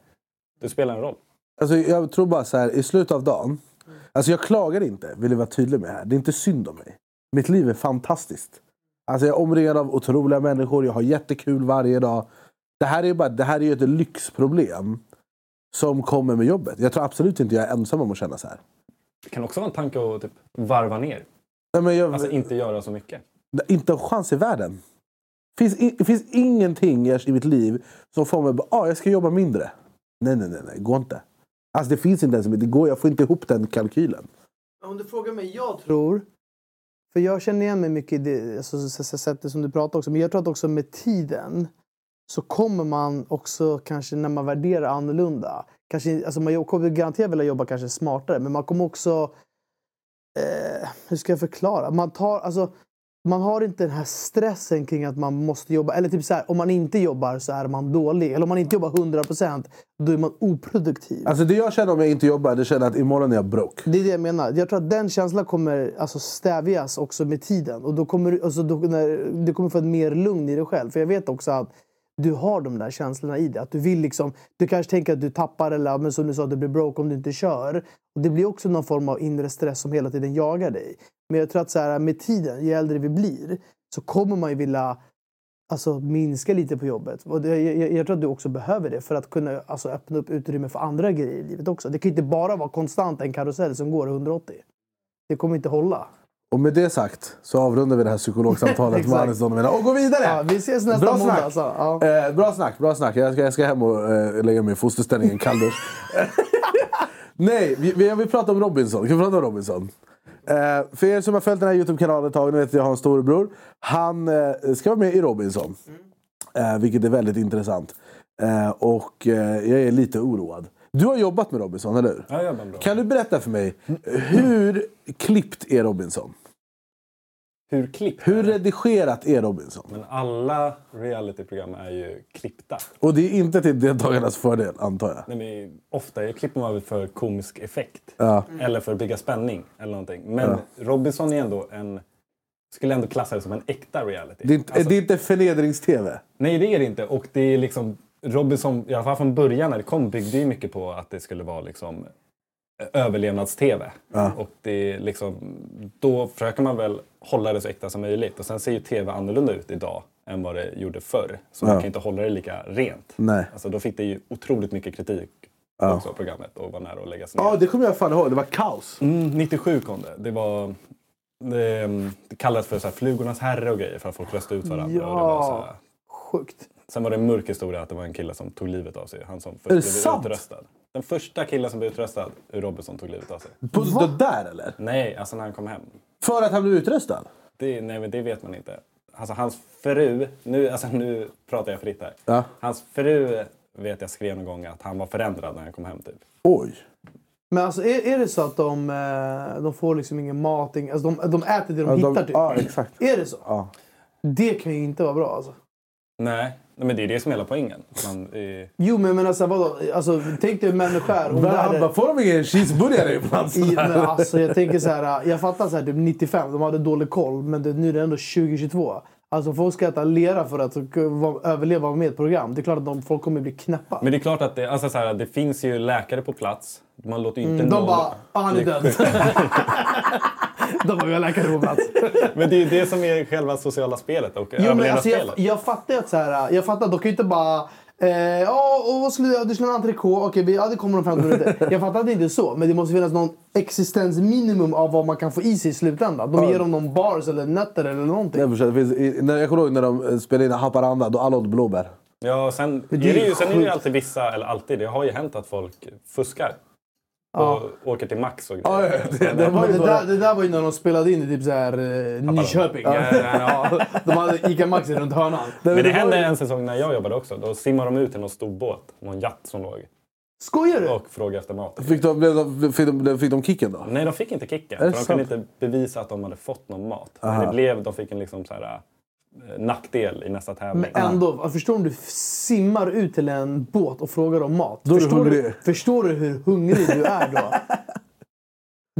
Du spelar en roll. Alltså, jag tror bara så här, i slutet av dagen. Alltså jag klagar inte, vill jag vara tydlig med här. Det är inte synd om mig. Mitt liv är fantastiskt. Alltså jag är omringad av otroliga människor, jag har jättekul varje dag. Det här är ju bara, det här är ju ett lyxproblem som kommer med jobbet. Jag tror absolut inte jag är ensam om att känna så här. Det kan också vara en tanke att typ varva ner. Nej, men jag, Alltså inte göra så mycket. Inte en chans i världen. Finns i, det finns ingenting i mitt liv som får mig att ah, jag ska jobba mindre. Nej, nej, nej, nej, går inte. Alltså det finns inte ens, det går, jag får inte ihop den kalkylen. Om du frågar mig, jag tror... För jag känner igen mig mycket i det alltså, sättet som du pratar också. Men jag tror att också med tiden så kommer man också kanske när man värderar annorlunda. Kanske, alltså man kommer garanterat vilja jobba kanske smartare. Men man kommer också... Eh, hur ska jag förklara? Man tar... Alltså, man har inte den här stressen kring att man måste jobba. Eller typ så här, om man inte jobbar så är man dålig. Eller om man inte jobbar 100% då är man oproduktiv. Alltså det jag känner om jag inte jobbar, det känner att imorgon är jag broke. Det är det jag menar. Jag tror att den känslan kommer alltså, stävjas också med tiden. Och då kommer, alltså, då, när, du kommer få ett mer lugn i dig själv. För jag vet också att du har de där känslorna i dig. Att du vill liksom, du kanske tänker att du tappar eller men som du sa, du blir broke om du inte kör. Och det blir också någon form av inre stress som hela tiden jagar dig. Men jag tror att så här, med tiden, ju äldre vi blir, så kommer man ju vilja alltså, minska lite på jobbet. Och det, jag, jag tror att du också behöver det för att kunna alltså, öppna upp utrymme för andra grejer i livet också. Det kan inte bara vara konstant en karusell som går 180. Det kommer inte hålla. Och med det sagt så avrundar vi det här psykologsamtalet med. Anis Don och går vidare! Ja, vi ses nästa Bra måndag. snack. Alltså. Ja. Eh, bra snack, bra snack. Jag ska, jag ska hem och eh, lägga mig i fosterställning i en kalldusch. Nej, vi, vi, vi pratar om Robinson. Kan vi prata om Robinson? Eh, för er som har följt den här Youtube-kanalen ett tag, ni vet att jag har en storebror. Han eh, ska vara med i Robinson. Eh, vilket är väldigt intressant. Eh, och eh, jag är lite oroad. Du har jobbat med Robinson, eller hur? Ja, jag jobbar bra. Kan du berätta för mig, hur klippt är Robinson? Hur klippt Hur redigerat är Robinson? Men alla realityprogram är ju klippta. Och det är inte till deltagarnas fördel, antar jag. Nej, men ofta klipper man för komisk effekt. Ja. Eller för att bygga spänning. Eller någonting. Men Robinson är ändå en... Skulle ändå klassa det som en äkta reality. Det är inte, Alltså, det är inte förnedrings-tv. Nej, det är det inte. Och det är liksom... Robinson, i alla fall från början när det kom, byggde ju mycket på att det skulle vara liksom överlevnads-tv. Och det är liksom, då försöker man väl hålla det så äkta som möjligt. Och sen ser ju tv annorlunda ut idag än vad det gjorde förr. Så man kan inte hålla det lika rent. Nej. Alltså, då fick det ju otroligt mycket kritik också, programmet, och var nära att läggas ner. Ja, det kommer jag fan ihåg. Det var kaos. Mm, 97 kom det. Det var... Det, det kallades för så här, flugornas herre och grejer för att folk röstade ut varandra. Ja. Och det var så här, Sjukt. Sen var det en mörk historia att det var en kille som tog livet av sig. Han som först Är det blev sant? utröstad. Den första killen som blev utröstad ur Robinson tog livet av sig. På, det där eller? Nej, alltså när han kom hem. För att han blev utröstad? Det, nej, men det vet man inte. Alltså hans fru, nu, alltså, nu pratar jag fritt här. Ja. Hans fru vet jag skrev någon gång att han var förändrad när han kom hem typ. Oj. Men alltså, är, är det så att de, eh, de får liksom ingen mat? Alltså, de, de äter det de Ja, de- hittar typ? ja, exakt. Är det så? Ja. Det kan ju inte vara bra alltså. Nej, nej men det är det som är hela poängen. Man, eh, Jo men, men alltså, vadå? Alltså, tänk dig en människa här. Han bara, får de ingen cheeseburgare ibland? I, men alltså, jag tänker så här, jag fattar så här, typ 95, de hade dålig koll. Men det, nu är det ändå 2022. Alltså folk ska äta lera för att överleva med ett program. Det är klart att de, folk kommer bli knäppa. Men det är klart att det, alltså så här, det finns ju läkare på plats. Man låter ju inte Mm, de någon... bara, ah, han är död. de bara, vi har läkare på plats. Men det är ju det som är själva sociala spelet och Jo, men alltså, jag, jag fattar ju att så här, jag fattar att de kan ju inte bara... Eh, ja, och vad skulle du, du skulle ha en entrecote. Okej, vi- ja, det kommer om 15 minuter. Jag fattar att det inte är så. Men det måste finnas någon existensminimum av vad man kan få i sig i slutändan. De ger dem någon bars eller nötter eller någonting. Jag, förstår, det finns, i, när, jag kommer ihåg när de eh, spelade in Haparanda, då alla åt blåbär. Ja, sen, det är är det ju, sen är det ju alltid vissa, eller alltid, det har ju hänt att folk fuskar. Ja. Och åker till Max och grejer. ja, det- det var det, där, det där var ju när de spelade in i typ så här, eh, Nyköping. Ja. Ja, de hade Ica Maxi runt hörnan. Men det hände ju- en säsong när jag jobbade också. Då simmade de ut till någon stor båt, någon jatt som låg. Skojar du? och fråga efter mat. Fick de, fick, de, fick de kicken då? Nej, de fick inte kicken. För de sant? kunde inte bevisa att de hade fått någon mat. Aha. Men det blev, de fick en liksom så här, eh, nackdel i nästa tävling. Men ändå, förstår du om du simmar ut till en båt och frågar om mat? Då förstår, du, förstår du hur hungrig du är då?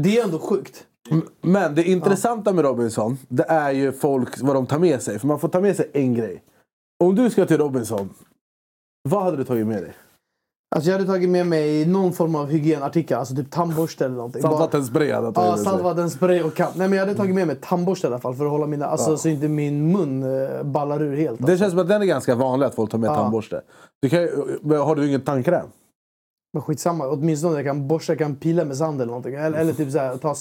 Det är ändå sjukt. Men det intressanta med Robinson, det är ju folk, vad de tar med sig. För man får ta med sig en grej. Om du ska till Robinson, vad hade du tagit med dig? Alltså jag hade tagit med mig någon form av hygienartikel, alltså typ tandborste eller någonting. Saltvattenspray hade jag tagit Ja, saltvattenspray och kant. Nej men jag hade tagit med mig tandborste i alla fall för att hålla mina, alltså, så inte min mun eh, ballar ur helt. Det Alltså. känns som att den är ganska vanlig att folk tar med Ja. tandborste. Du kan, har du ingen tandkräm? Men skitsamma, åtminstone jag kan borsta, jag kan pila med sand eller någonting. Eller, eller typ så här, ta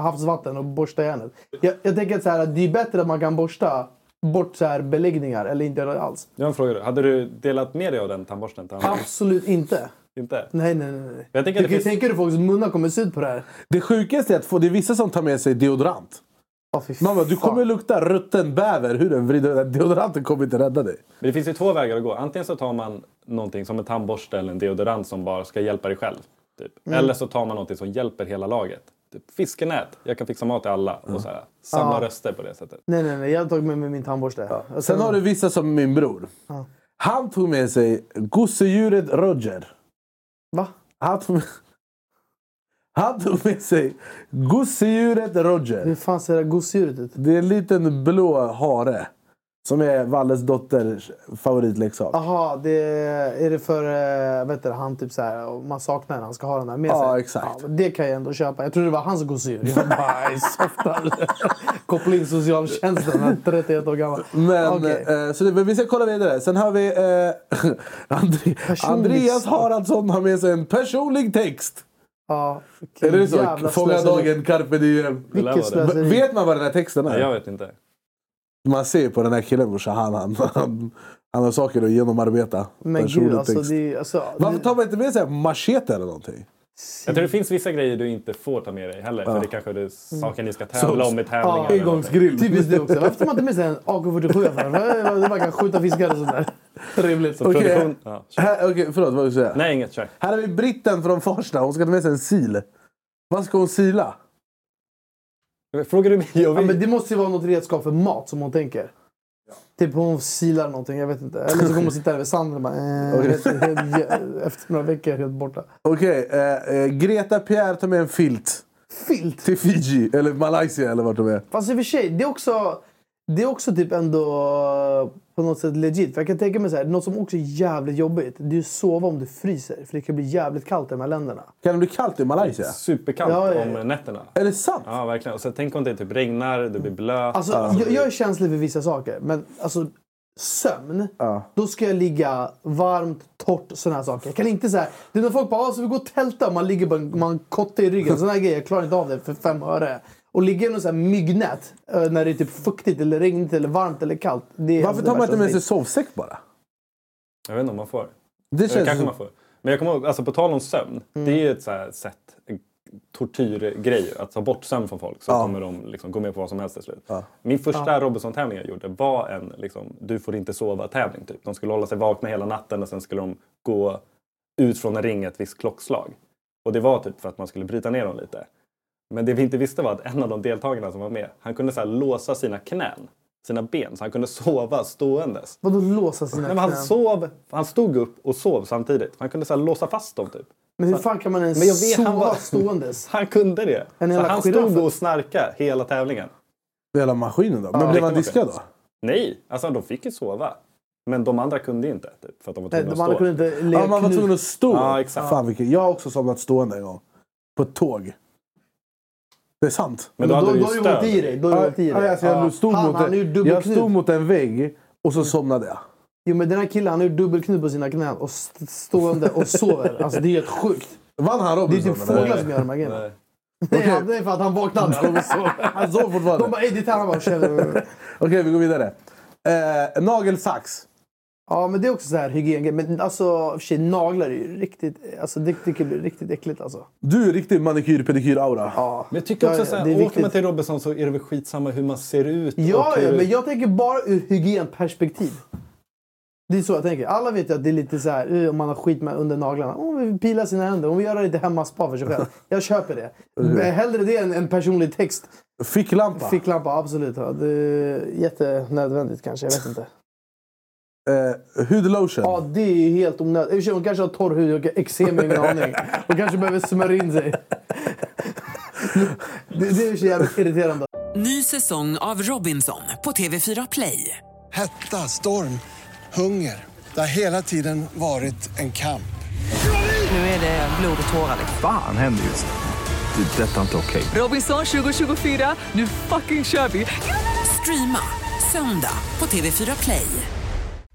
havsvatten och borsta järnet. Jag, jag tänker att så här, det är bättre att man kan borsta bort så här beläggningar eller inte alls. Jag har en fråga. Hade du delat med dig av den tandborsten? andra? Absolut inte. Inte? Nej, nej, nej. Jag Du kan finns... tänka dig folks munnar kommer se ut på det här. Det sjukaste är att få, det är vissa som tar med sig deodorant. Fy Mamma, du kommer lukta rutten bäver hur den vrider. Deodoranten kommer inte rädda dig. Men det finns ju två vägar att gå. Antingen så tar man någonting som en tandborste eller en deodorant som bara ska hjälpa dig själv. Typ. Mm. Eller så tar man någonting som hjälper hela laget. Typ fiskenät. Jag kan fixa mat till alla. Och så här, samla Ja. röster på det sättet. Nej, nej, nej. Jag har tagit med mig min tandborste. Och Sen har du vissa som min bror. Han tog med sig gosedjuret Roger. Va? Han tog med, han tog med sig gosedjuret Roger. Hur fan ser det här gosedjuret ut? Det är en liten blå hare. Som är Valles dotters favoritleksak. Jaha, det är det för äh, vet du, han typ så här, och man saknar när han ska ha den här med sig? Ja, exakt. Ja, det kan jag ändå köpa. Jag trodde det var hans gosedjur. Jag bara, softar. Koppla in socialtjänsten, han är 31 år gammal. Men, Okej. eh, så det, men vi ska kolla vidare. Sen har vi eh, Personlig Andreas. Haraldsson har med sig en personlig text. Ja, Är det så? Fånga dagen, carpe diem. Vet man vad den här texten är? Nej, jag vet inte. Man ser på den här killen brorsan, han, han, han, han har saker att genomarbeta. Men gud, alltså, det, alltså, Varför tar man inte med sig machete eller någonting? Jag tror det finns vissa grejer du inte får ta med dig heller. För det kanske är saker ni ska tävla om i tävlingar. Ja. Engångsgrill. Typiskt det också. Varför tar man inte med sig en AK47? för? Det- Man kan skjuta fiskar och sånt där. Trevligt. Så Okej. produktion... Ja. Här, okej, förlåt, vad vill du säga? Nej, inget. Kör. Här har vi britten från Farsta. Hon ska ta med sig en sil. Vad ska hon sila? Frågar du mig? Jag Ja, men det måste ju vara något redskap för mat som hon tänker. Typ hon silar någonting, jag vet inte. Eller så kommer hon sitta där vid sanden och bara... Eh, helt, efter några veckor helt borta. Okej, eh, eh, Greta Pierre tar med en filt. Filt! Till Fiji, eller Malaysia eller vart de är. Fast i och för sig, det är också, det är också typ ändå på något sätt legit. För jag kan tänka mig så här, något som också är jävligt jobbigt. Det är ju sova om du fryser. För det kan bli jävligt kallt i de här länderna. Kan det bli kallt i Malaysia? Superkallt Ja, ja, ja. om nätterna. Är det sant? Ja, verkligen. Och så tänk om det typ regnar, du blir blöt. Alltså, jag, jag är känslig för vissa saker. Men alltså, sömn. Ja. Då ska jag ligga varmt, torrt sådana här saker. Jag kan inte så här, Det är när folk bara ah, så vi går och tälta och man ligger en man kotte i ryggen. Sådana här grejer. Jag klarar inte av det för fem öre. Och ligga i något så här myggnät eh, när det är typ fuktigt eller regnigt eller varmt eller kallt. Varför tar man inte med som sig sovsäck bara? Jag vet inte om man får. Det Det känns kanske man får. Men jag kommer ihåg, alltså på tal om sömn. Mm. Det är ju ett så här sätt, tortyrgrej. Att ta bort sömn från folk så Ja. kommer de liksom gå med på vad som helst till slut. Ja. Min första Robinson-tävling jag gjorde var en liksom, du får inte sova-tävling. Typ. De skulle hålla sig vakna hela natten och sen skulle de gå ut från en ring ett visst klockslag. Och det var typ för att man skulle bryta ner dem lite. Men det vi inte visste var att en av de deltagarna som var med, han kunde så här låsa sina knän, sina ben, så han kunde sova ståendes. Vadå låsa sina Nej, men han, knän? sov, han stod upp och sov samtidigt. Han kunde så här låsa fast dem typ. Men hur fan kan man ens Men jag vet, sova han var- ståendes? Han kunde det. En Så han stod och snarkade hela tävlingen. Hela maskinen då? Men Ja, blev han diskad då? Nej, alltså de fick ju sova. Men de andra kunde inte. Typ, för att de var Nej, tvungna de att stå. kunde inte Ja, man var tvungen att stå. Ja, exakt. Fan, vilken, jag har också somnat stående en gång. På ett tåg. Det är sant. Men då hade du ju då har du hållit i stöd. dig. Då har du i dig. Alltså, jag, Ja. stod han, mot han en, jag dubbelknut. stod mot en vägg och så somnade jag. Jo, men den här killen han är ju dubbelknut på sina knän och st- stående och sover. Alltså det är helt sjukt. Vann han Det är Robinson? typ fåglar som gör de här grejerna. Nej. Nej, han- det är för att han vaknade. Han sov. Han sov fortfarande. De bara ey ditt här. Han bara känner. Okej, vi går vidare. Eh, nagelsax. Ja men det är också så här hygiengrej. Men alltså för sig naglar är ju riktigt. Alltså det, det kan bli riktigt äckligt alltså. Du är riktig manikyr-pedikyr-aura. Ja. Men jag tycker också Ja, så här, det är åker viktigt. man till Robinson så är det väl skitsamma hur man ser ut. Ja, och hur... ja, men jag tänker bara ur hygienperspektiv. Det är så jag tänker. Alla vet ju att det är lite så här, eh, om man har skit med under naglarna. Om vi pilar sina händer, om vi gör lite hemmaspa för sig själv. Jag köper det. Eh, Hellre det än en personlig text. Ficklampa. Ficklampa, absolut. Ja, det är jättenödvändigt kanske, jag vet inte. Eh, hudlotion. Ja, det är helt onödigt. I och för sig, Hon kanske har torr hud och eksem, ingen aning. Hon kanske behöver smörja in sig. Det, det är så jävligt irriterande. Ny säsong av Robinson på TV4 Play. Hetta, storm, hunger. Det har hela tiden varit en kamp. Nu är det blod och tårar. liksom. Fan händer just nu. Det. är Detta är inte okej. Robinson 2024, nu fucking kör vi! Streama söndag på TV4 Play.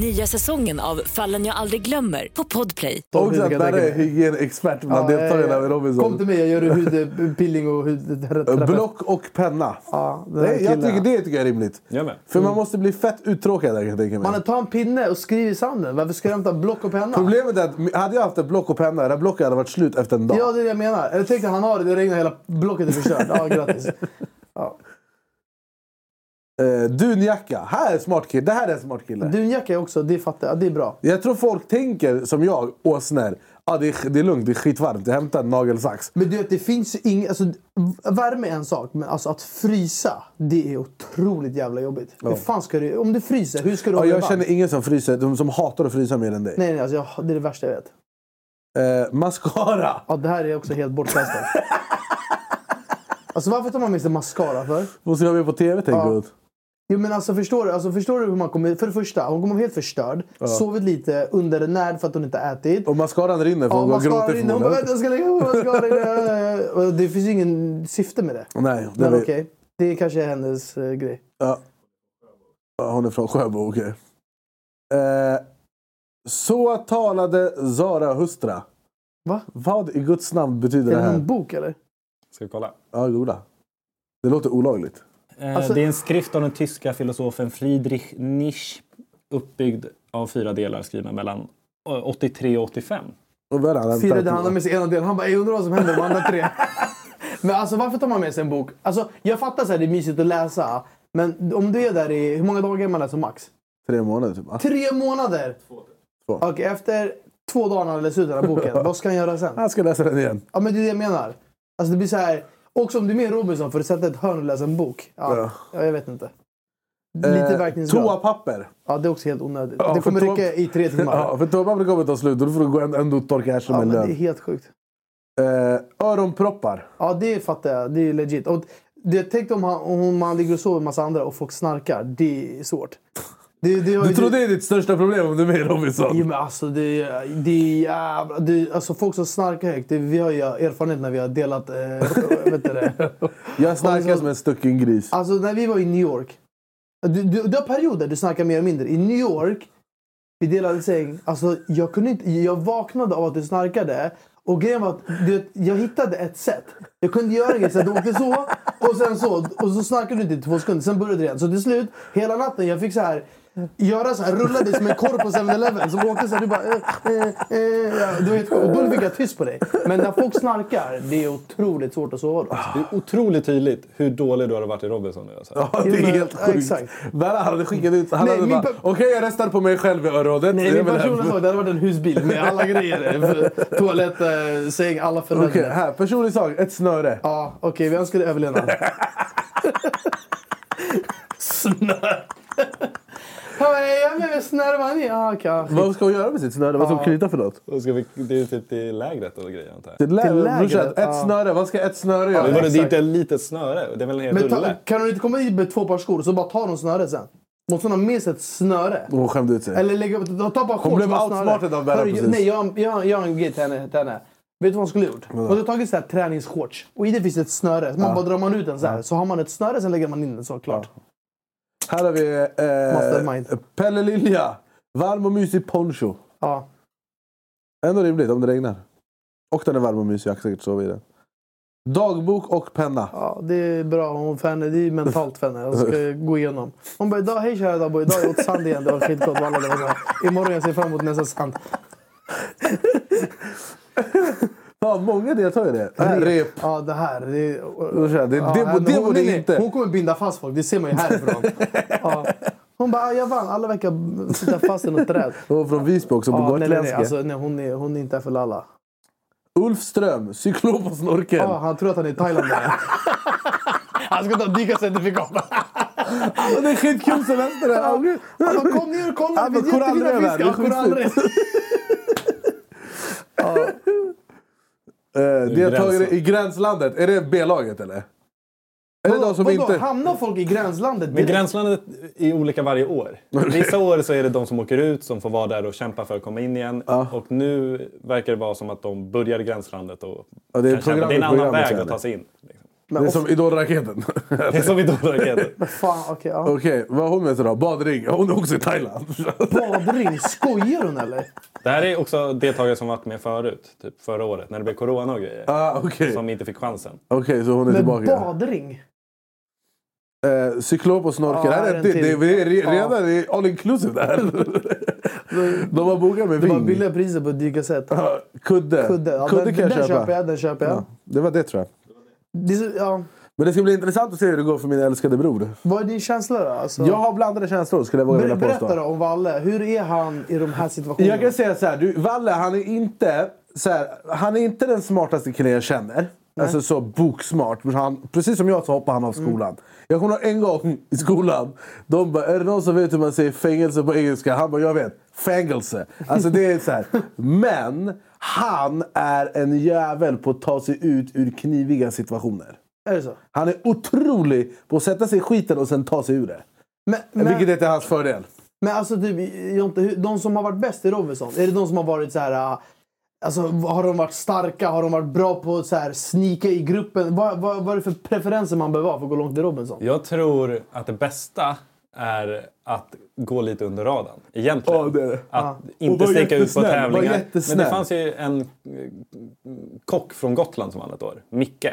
Nya säsongen av Fallen jag aldrig glömmer på Podplay. Också att där är hygienexpert bland deltagarna i Robinson. Kom till mig, jag gör hudpilling och hudterapi. Block och penna. Ja, här jag tycker, det tycker jag är rimligt. Jag med. För man måste bli fett uttråkad där kan jag tänka mig. Mannen, ta en pinne och skriv i sanden. Varför ska du hämta block och penna? Problemet är att hade jag haft ett block och penna, det här blocket hade varit slut efter en dag. Ja, det är det jag menar. Eller tänk dig han har det, det regnar hela blocket är förstört. Ja, grattis. Ja. Eh, dunjacka. Här är smart kille. Det här är en smart kille. Dunjacka också, det fattar jag. Det är bra. Jag tror folk tänker som jag, åsnor. Ah, det, är, det är lugnt, det är skitvarmt. Jag hämtar en nagelsax. Men du vet, det finns ju inget... Alltså, värme är en sak, men alltså att frysa, det är otroligt jävla jobbigt. Hur fan ska du... Om du fryser, hur ska du Ja, jag känner ingen som fryser, de som hatar att frysa mer än dig. Nej, nej, alltså, jag, det är det värsta jag vet. Eh, mascara. Ja, det här är också helt bortkastat. alltså varför tar man med sig mascara för? Måste jag med på TV tänker Ja. du? Jo men alltså förstår du, alltså, förstår du hur man kommer... För det första, hon kommer helt förstörd. Sovit lite, undernärd för att hon inte ätit. Och mascaran rinner för Ja, hon har gråtit rinner. Hon bara förmodligen. "Vänta, jag ska lägga på mascara. i det." Det finns ju ingen syfte med det. Nej, det Men vet- okej, det kanske är hennes eh, grej. Ja. Ja, Hon är från Sjöbo, okej. Eh, så talade Zara Hustra. Va? Vad i Guds namn betyder Är det det här? någon bok eller? Ska vi kolla? Ja, goda. Det låter olagligt. Eh, Alltså- Det är en skrift av den tyska filosofen Friedrich Nietzsche uppbyggd av fyra delar skrivna mellan eh, 83 och 85. Och vad är det han handlar med sig ena delen. Han bara, jag undrar vad som händer med de andra tre. men alltså varför tar man med sig en bok? Alltså jag fattar så här, det är mysigt att läsa. Men om du är där i, hur många dagar är man där som max? Tre månader typ. Tre månader! Två. Okej, efter två dagar när han läser ut den här boken, vad ska han göra sen? Jag ska läsa den igen. Ja men det är det jag menar. Alltså det blir så här. Också om du är med Robinson får du sätta ett hörn och läsa en bok. Ja, Ja. ja. jag vet inte. Lite Eh, verkningsgrad. Toapapper. Ja, det är också helt onödigt. Ja, det kommer för toa- räcka i tre timmar. Ja, för toapapper kommer ta slut och då får du gå ändå, ändå torka arslet Ja, med men det är lön. helt sjukt. Eh, öronproppar. Ja, det fattar jag. Det är legit. Och det, tänk om, han, om man ligger och sover med massa andra och folk snarkar. Det är svårt. Det, det, Du tror det är ditt största problem om du är med i Robinson? Jo, men alltså, det, det jävla... Det, alltså, folk som snarkar högt. Det, vi har ju erfarenhet när vi har delat... Eh, vet du det? Jag Alltså- som en stucken gris. Alltså när vi var i New York. Du, du, du har perioder du snackar mer och mindre. I New York, vi delade säng. Alltså jag, kunde inte, jag vaknade av att du snarkade. Och grejen var att du, jag hittade ett sätt. Jag kunde göra en grej så att du åkte så och sen så. Och så snarkade du inte i två sekunder. Sen började det igen. Så till slut, hela natten, jag fick så här göra så här, rullade som en korv på 7-Eleven som åkte så här, du bara... Eh, eh, eh, du vet, och då fick jag tyst på dig. Men när folk snarkar, det är otroligt svårt att sova då. Det är otroligt tydligt hur dålig du har varit i Robinson nu. Alltså. Ja, det är helt sjukt. exakt. Hade skickat ut... Han Nej, hade bara, okej jag restar på mig själv i örådet. Nej, min vill hem." personliga sak det hade varit en husbil med alla grejer. Toalett, eh, säng, alla Okej, förnödenheter. här. Personlig sak. Ett snöre. Ja, okej. vi önskar dig överlevnad. Snör. Jag blev snörvad i. Ja, okej. Vad ska hon göra med sitt snöre? Vad ska hon knyta för något? Då ska vi, det är typ till lägret och grejer antar jag. Till lä- Till lägret, brorsan, ett ja. snöre. Vad ska ett snöre göra? Men vadå, det är inte ett litet snöre. Det är väl en hel Men ta, rulle? kan hon inte komma hit med två par skor och så bara tar hon snöret sen? Måste hon ha med sig ett snöre? Hon skämde ut sig. Eller lägga, ta ta bara shorts blev outsmartad av Hörru, precis. Nej, jag, jag, jag har en grej till henne. Till henne. Vet du vad hon skulle ha gjort? Hon hade tagit så här träningsshorts och i det finns ett snöre. Man bara drar man ut den så här. Så har man ett snöre, sen lägger man in den så klart. Här har vi Mastermind. eh, Pelle Lilja. Varm och mysig poncho. Ja. Ändå rimligt om det regnar. Och den är varm och mysig. Jag kan säkert sova i den. Dagbok och penna. Ja, det är bra. Hon henne, det är mentalt för henne. Jag ska gå igenom. Hon bara, idag, hej kära dagbok. Idag har jag åt sand igen. Det var skitgott. Walla, det var. Imorgon jag ser fram emot nästa sand. Fan, många deltar i det. Här, rep. Ja, det här. Det, det, ja, det, det hon, borde nej, inte... hon kommer binda fast folk. Det ser man ju härifrån. ja. Hon bara, "Ah, jag vann. Alla verkar sitta fast i något träd. Och från Visby också, på Ja, nej, nej, nej. gotländska. Alltså, nej, hon, är, hon är inte för lalla. Ulf Ström, cyklop och snorkel. Ja, han tror att han är i Thailand. där. han ska ta dykarcertifikat. Det är skitkul semester där. Han bara, kom ner och kolla. Ja, men finns jättefina korallrev här, det. Ja. Eh, deltagare i Gränslandet, är det B-laget eller? Är det de som Vadå, inte... Hamnar folk i gränslandet Men gränslandet är olika varje år. Vissa år så är det de som åker ut som får vara där och kämpa för att komma in igen. Och nu verkar det vara som att de börjar i gränslandet och Ja, det är kan kämpa. Det är en annan väg att ta sig in. Liksom. Det är som Idolraketen. Det är som Idolraketen. Fan, okej. ja. Okej, vad har hon med sig då? Badring? Hon är också i Thailand. Badring? Skojar hon eller? Det här är också deltagare som varit med förut. Typ förra året när det blev corona och grejer. ah, Okej, Som inte fick chansen. Okej, så hon är Men tillbaka. badring? Eh, cyklop och snorkel. En det, det, det är redan det är all inclusive där. De har bokat med Det var ving. billiga priser på ett dykarsätt. Ja, Kudde. Kudde. Ja, Kudde den, kan jag den köpa. köper jag. Den köper jag. Ja, det var det tror jag. Det ja. Men det ska bli intressant att se hur det går för min älskade bror. Vad är din känsla då? Alltså, Jag har blandade känslor skulle jag våga ber, vilja berätta påstå. då om Valle. Hur är han i de här situationerna? Jag kan säga så här, du, Valle han är inte, så här, han är inte den smartaste killen jag känner. Alltså så boksmart. Han, precis som jag så hoppar han av skolan. Jag kommer ihåg en gång i skolan. De bara, är det någon som vet hur man säger fängelse på engelska? Han bara, jag vet. Fängelse. Alltså det är så här. Men han är en jävel på att ta sig ut ur kniviga situationer. Är det så? Han är otrolig på att sätta sig i skiten och sen ta sig ur det. Men, men, Vilket är till hans fördel. men alltså typ, Jonte, de som har varit bäst i Robinson, är det de som har varit så här... äh, Alltså, har de varit starka? Har de varit bra på att så här, snika i gruppen? Vad, vad, vad är det för preferenser man behöver ha för att gå långt i Robinson? Jag tror att det bästa är att gå lite under radarn. Egentligen. Ja, det det. Att Och inte sticka ut på tävlingar. Men det fanns ju en eh, kock från Gotland som vann ett år. Micke.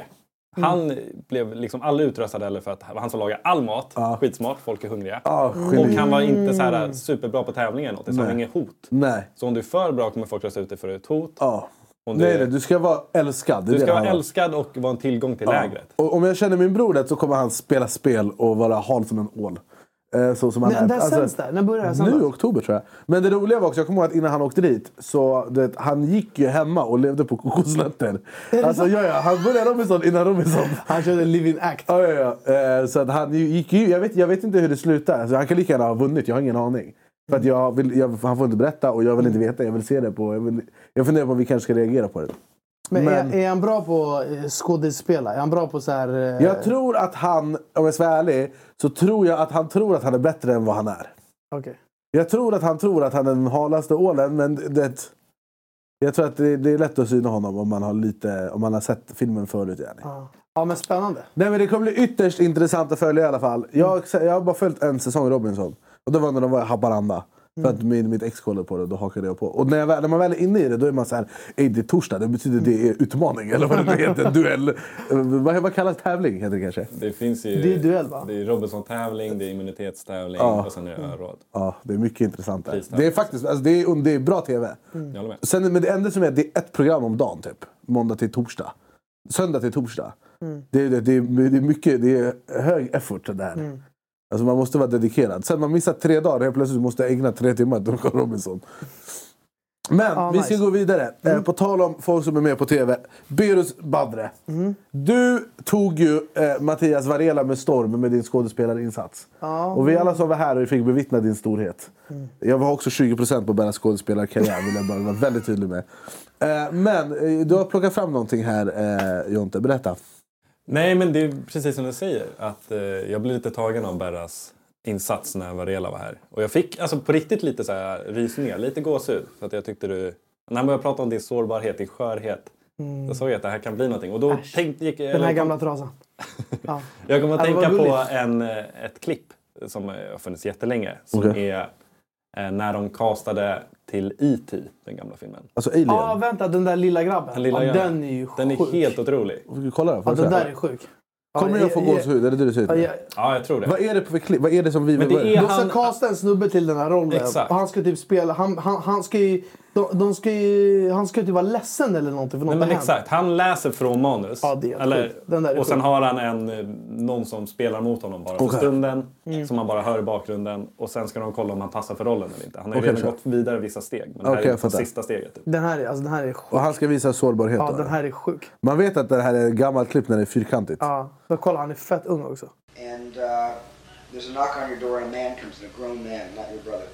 Han blev liksom aldrig utröstad heller för att var han som lagade all mat. Skitsmart, folk är hungriga. Ja, och han var inte så här superbra på tävlingen. Så han var Nej. inget hot. Nej. Så om du är för bra kommer folk rösta ut dig för ett hot. Ja. Du, Nej, nej, du ska vara älskad. Du ska vara älskad och vara en tillgång till Ja. lägret. Och om jag känner min bror rätt så kommer han spela spel och vara hal som en ål. Eh, Så som han Men, är. där sänds det? När börjar det nu i oktober tror jag. Men det roliga var också, jag kommer ihåg att innan han åkte dit så det, han gick ju hemma och levde på kokosnötter. Alltså ja, ja, han började Robinson innan Robinson. Han körde Living Act. Ja, ja, ja. Eh, Så att han gick ju, jag vet, jag vet inte hur det slutar. Alltså, han kan lika gärna ha vunnit, jag har ingen aning. För att jag vill, jag, han får inte berätta och jag vill inte veta, jag vill se det på... Jag, vill, jag funderar på om vi kanske ska reagera på det. Men, Men- Är, är han bra på eh, skådespela? Är han bra på så här... eh, Jag tror att han, om jag ska vara ärlig, så tror jag att han tror att han är bättre än vad han är. Okej. Jag tror att han tror att han är den halaste ålen, men det... Jag tror att det, det är lätt att syna honom om man har, lite, om man har sett filmen förut. Yani. Ja. ja, men spännande. Nej, men det kommer bli ytterst intressant att följa i alla fall. Jag, jag har bara följt en säsong Robinson. Och det var när de var i Haparanda. För att min, mitt ex kollade på det och då hakade jag på. Och när, jag, när man väl är inne i det då är man så här, "Ey, det är torsdag, det betyder det är utmaning. Eller vad det nu heter, duell. Eh, vad, vad kallas tävling? Heter det kanske? Det finns ju... Det är duell, va? Det är Robinson-tävling, det är immunitetstävling Ja. och sen är det öråd. Ja, det är mycket intressant där. Det är faktiskt alltså, det är, det är bra TV. Jag håller med. Sen, men det enda som är det är ett program om dagen typ. Måndag till torsdag. Söndag till torsdag. Det, är- det, det, är, det är mycket, det är hög effort det där. Alltså man måste vara dedikerad. Sen man missar tre dagar helt plötsligt måste jag ägna tre timmar till Carl Robinson. Men Ja, vi ska nice. gå vidare. Eh, på tal om folk som är med på TV. Berus Badre. Du tog ju eh, Mattias Varela med storm med din skådespelarinsats. Ja. Och vi alla som var här och fick bevittna din storhet. Jag var också 20% på Berras skådespelarkarriär vill jag bara vara väldigt tydlig med. Eh, men eh, du har plockat fram någonting här eh, Jonte, berätta. Nej, men det är precis som du säger. Att, eh, jag blev lite tagen av Berras insats när Varela var här. Och jag fick alltså, på riktigt lite så här, rysningar, lite gåshud. Så att jag tyckte du... När han började prata om din sårbarhet, din skörhet. Då såg jag att det här kan bli någonting. Och då tänkte, gick, Den här gamla trasan. Ja. Jag kommer att tänka på en, eh, ett klipp som eh, har funnits jättelänge. Som Okej. är när de castade till E.T., den gamla filmen. Alltså Alien. Ja, vänta, den där lilla grabben. Den, lilla ja, grabben. den är ju Den är sjuk. helt otrolig. Kolla då? Ja, den där är sjuk. Kommer jag få gåshud? Är det det du säger? Ja, jag- Ja, jag tror det. Vad är det för klipp? Vad är det som vi... Men det är De ska han- casta en snubbe till den här rollen. Exakt. Och han ska typ spela... Han, han, han ska ju... De, de ska ju... Han ska ju typ vara ledsen eller någonting för något Nej, men exakt. Han läser från manus. Ja, det är Eller. Den där är och sen sjuk. har han en, eh, någon som spelar mot honom bara för Okej. stunden. Mm. Som man bara hör i bakgrunden. Och sen ska de kolla om han passar för rollen eller inte. Han har ju Okej, redan gått vidare vissa steg. Men det här är fattar. sista steget. Typ. Den här är, alltså, den här är sjuk. Och han ska visa sårbarhet Ja, då, den här är sjuk. Man vet att det här är ett gammalt klipp när det är fyrkantigt. Ja. Men kolla, han är fett ung också. and uh, there's a knock on your door, and a man comes in, a grown man, not your brother.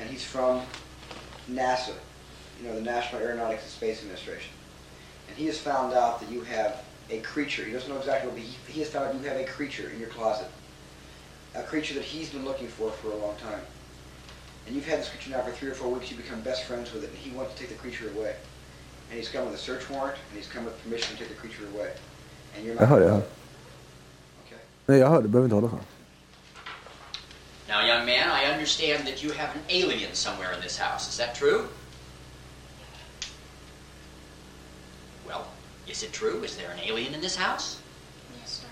And he's from NASA, you know, the National Aeronautics and Space Administration. And he has found out that you have a creature. He doesn't know exactly what, but he, he has found out you have a creature in your closet. A creature that he's been looking for for a long time. And you've had this creature now for three or four weeks. You become best friends with it, and he wants to take the creature away. And he's come with a search warrant, and he's come with permission to take the creature away. And you're not. Jag hör det. Jag hör. Okay. Nej, jag hör det. behöver inte hålla så. Now, young man, I understand that you have an alien somewhere in this house. Is that true? Well, is it true? Is there an alien in this house? Yes, sir.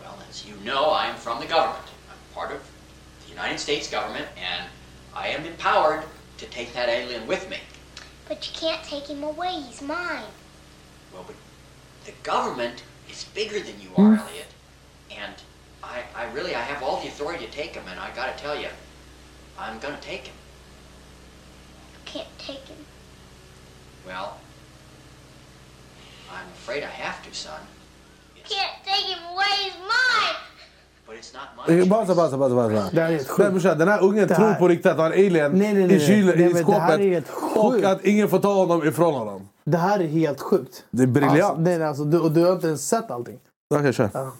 Well, as you know, I am from the government. I'm part of the United States government, and I am empowered to take that alien with me. But you can't take him away. He's mine. Well, but the government is bigger than you are, mm. Elliot. And I, I really, I have all the authority to take him, and I gotta tell you, I'm gonna take him. You can't take him. Well, I'm afraid I have to, son. You can't take him away. He's mine. But it's not my Pausa, pausa, pausa. pausa. Det här är helt sjukt. den här ungen Det tror här- på riktigt att han en alien Nej, nej, nej, i kylen, nej. Nej, i här skåpet. är Och att ingen får ta honom ifrån honom. Det här är helt sjukt. Det är briljant. Alltså, nej, nej, alltså, du, och du har inte ens sett allting. Okej, kör. Ja.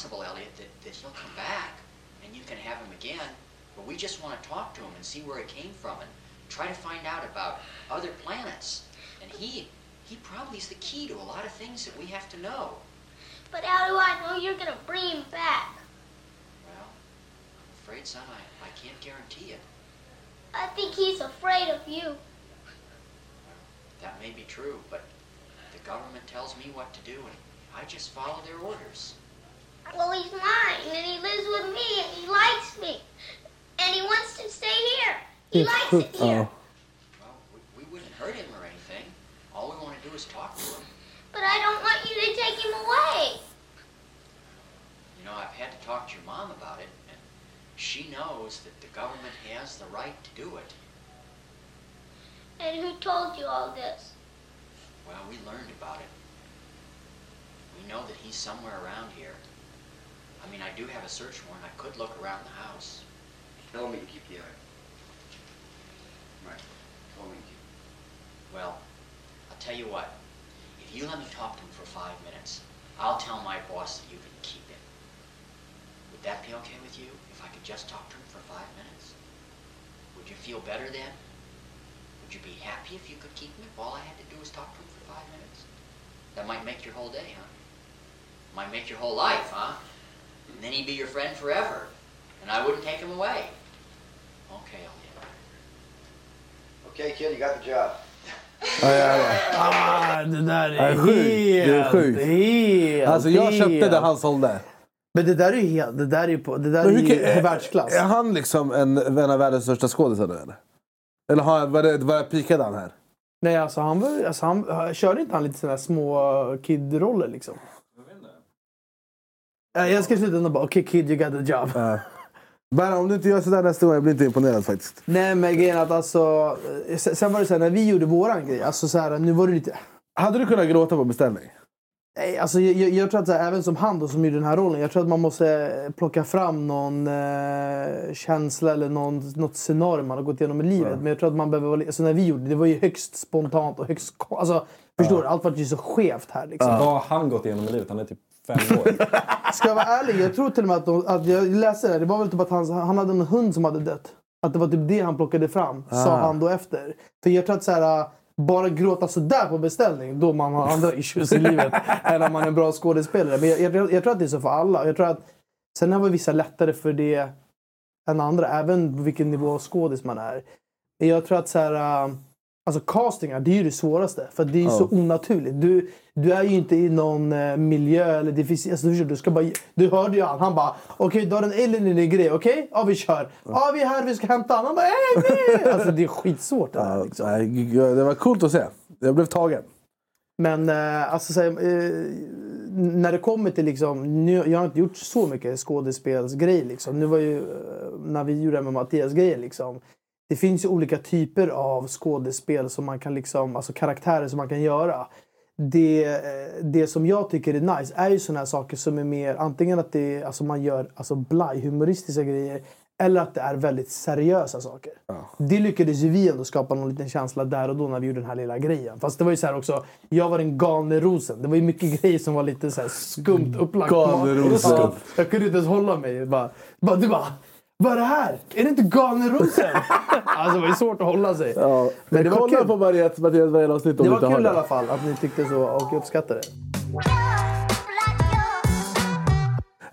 Possible, Elliot, that, that he'll come back and you can have him again. But we just want to talk to him and see where it came from and try to find out about other planets. And he he probably is the key to a lot of things that we have to know. But how do I know you're going to bring him back? Well, I'm afraid, son, I, I can't guarantee it. I think he's afraid of you. That may be true, but the government tells me what to do and I just follow their orders. Well, he's mine, and he lives with me, and he likes me. And he wants to stay here. He Helt likes it here. Oh. Well, we, we wouldn't hurt him or anything. All we want to do is talk to him. But I don't want you to take him away. You know, I've had to talk to your mom about it, and she knows that the government has the right to do it. And who told you all this? Well, we learned about it. We know that he's somewhere around here. I mean, I do have a search warrant. I could look around the house. Tell me to keep the eye. Right. Tell me to keep. Well, I'll tell you what. If you let me talk to him for five minutes, I'll tell my boss that you can keep him. Would that be okay with you? If I could just talk to him for five minutes? Would you feel better then? Would you be happy if you could keep him if all I had to do was talk to him for five minutes? That might make your whole day, huh? Might make your whole life, huh? And then he'd be your friend forever. And I wouldn't take him away. Okay, Elliot. Okay, kid, you got the job. Ja, ja, ja. Ah, det där Det är sjukt. Det är helt, sjukt. helt, Alltså jag köpte helt. det han sålde. Men det där är ju helt, det där är på, det där är kan- är- världsklass. Är han liksom en, en av världens största skådisar nu eller? Eller har, var, det, var det pikade han här? Nej, alltså han, var, alltså han körde inte han lite sådana här små kid-roller liksom? Jag, jag ska sluta ändå bara, okej kid you got the job. Ja. Bara om du inte gör sådär nästa gång, jag blir inte imponerad faktiskt. Nej men grejen att alltså, eh, sen var det så här, när vi gjorde våran grej, alltså så här, nu var det lite... Hade du kunnat gråta på beställning? Nej, alltså jag, jag, jag tror att så här, även som han då, som gjorde den här rollen, jag tror att man måste plocka fram någon eh, känsla eller någon, något scenario man har gått igenom i livet. Men jag tror att man behöver vara alltså när vi gjorde det, det var ju högst spontant och högst... Alltså, förstår du? Allt var ju så skevt här liksom. Vad har han gått igenom i livet? Han är typ fem år. Ska jag vara ärlig, jag tror till och med att, de, att jag läste det. Det var väl typ att han, han hade en hund som hade dött. Att det var typ det han plockade fram, sa Ah. han då efter. För jag tror att så här, bara gråta sådär på beställning, då man har andra issues i livet än om man är en bra skådespelare. Men jag, jag, jag tror att det är så för alla. Jag tror att, sen har vi vissa lättare för det än andra, även på vilken nivå av skådis man är. Jag tror att så här, alltså castingar, det är ju det svåraste. För det är Ja. så onaturligt. Du, du är ju inte i någon eh, miljö, eller det finns, alltså, du, ska bara, du hörde ju han, han bara okej du har en alien i din grej, okej? Ja vi kör. Ja vi är här, vi ska hämta honom. Han bara "Äh, nej! Alltså det är skitsvårt det här. Ja, gud, det var coolt att se. Jag blev tagen. Men eh, alltså, så, här, eh, när det kommer till liksom, nu, jag har inte gjort så mycket skådespelsgrej liksom. Nu var ju, när vi gjorde det med Mattias grejer liksom. Det finns ju olika typer av skådespel som man kan liksom, alltså karaktärer som man kan göra. Det, eh, det som jag tycker är nice är ju såna saker som är mer antingen att det alltså man gör alltså blaj, humoristiska grejer eller att det är väldigt seriösa saker. Det lyckades ju vi ändå skapa någon liten känsla där och då när vi gjorde den här lilla grejen. Fast det var ju så här också, jag var den galne rosen. Det var ju mycket grejer som var lite så skumt upplagt. Galne rosen. Ja, jag kunde inte ens hålla mig. Bara, bara, du bara, vad är det här? Är det inte galne rosen? alltså det var ju svårt att hålla sig. Ja. Men det var kolla kul. på Mattias Mattias varje avsnitt om Det du inte var har kul i alla fall att ni tyckte så och uppskattade det.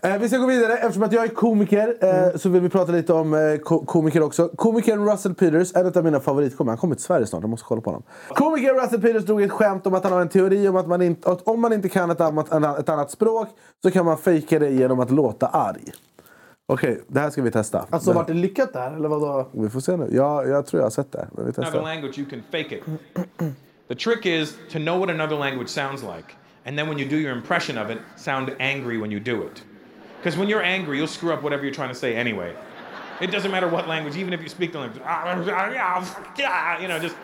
Eh, vi ska gå vidare. Eftersom att jag är komiker eh, så vill vi prata lite om eh, ko- komiker också. Komikern Russell Peters, en av mina favoritkomiker. Han kommer till Sverige snart, jag måste kolla på honom. Komikern Russell Peters drog ett skämt om att han har en teori om att, man inte, att om man inte kan ett annat, ett annat språk så kan man fejka det genom att låta arg. Okej, det här ska vi testa. Alltså det, vart det lyckat där? Eller vadå? Vi får se nu. Jag, jag tror jag har sett det. Men vi another testar. language, you can fake it. the trick is to know what another language sounds like, and then when you do your impression of it, sound angry when you do it. Because when you're angry, you'll screw up whatever you're trying to say anyway. It doesn't matter what language, even if you speak the language, ah, you know, just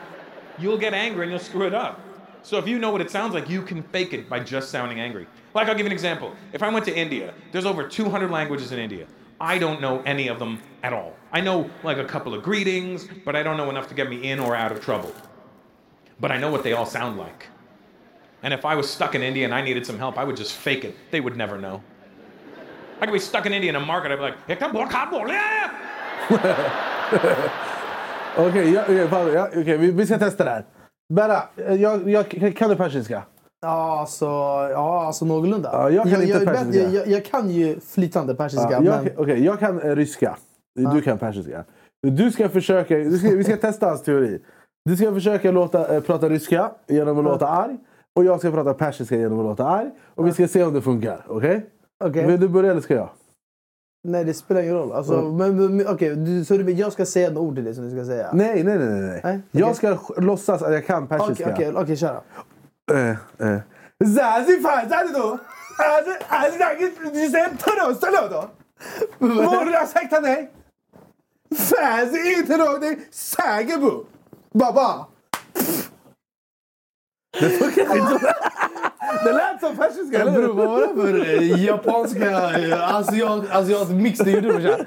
you'll get angry and you'll screw it up. So if you know what it sounds like, you can fake it by just sounding angry. Like I'll give you an example. If I went to India, there's over 200 languages in India. I don't know any of them at all. I know like a couple of greetings, but I don't know enough to get me in or out of trouble. But I know what they all sound like. And if I was stuck in India and I needed some help, I would just fake it. They would never know. I could be stuck in India in a market. I'd be like. Okej, ja, okej, fan, ja, okej, vi, vi ska testa det här. Berra, jag, jag, kan du? Ja, alltså, ja, alltså någorlunda. Ja, jag kan inte jag, är bättre- persiska. jag, jag kan ju flytande persiska. Ja, men... jag, Okej, jag kan eh, ryska. Du kan persiska. Du ska försöka, du ska, vi ska testa hans teori. Du ska försöka låta, eh, prata ryska genom att låta arg. Och jag ska prata persiska genom att låta arg. Och vi ska se om det funkar. Okej? Okej. Vill du börja eller ska jag? Nej, det spelar ingen roll. Alltså, Mm. men, men, okej, du, så du, jag ska säga ett ord till det som du ska säga? Nej, nej, nej. nej, nej. Nej, Jag ska sk- låtsas att jag kan persiska. Okej, okej, okej, kör då. Eh, inte någonting. Baba. Det funkar inte. Det lät som persiska, eller Bror, vad var det för eh, japanska eh, asiat, asiat mix du gjorde brorsan?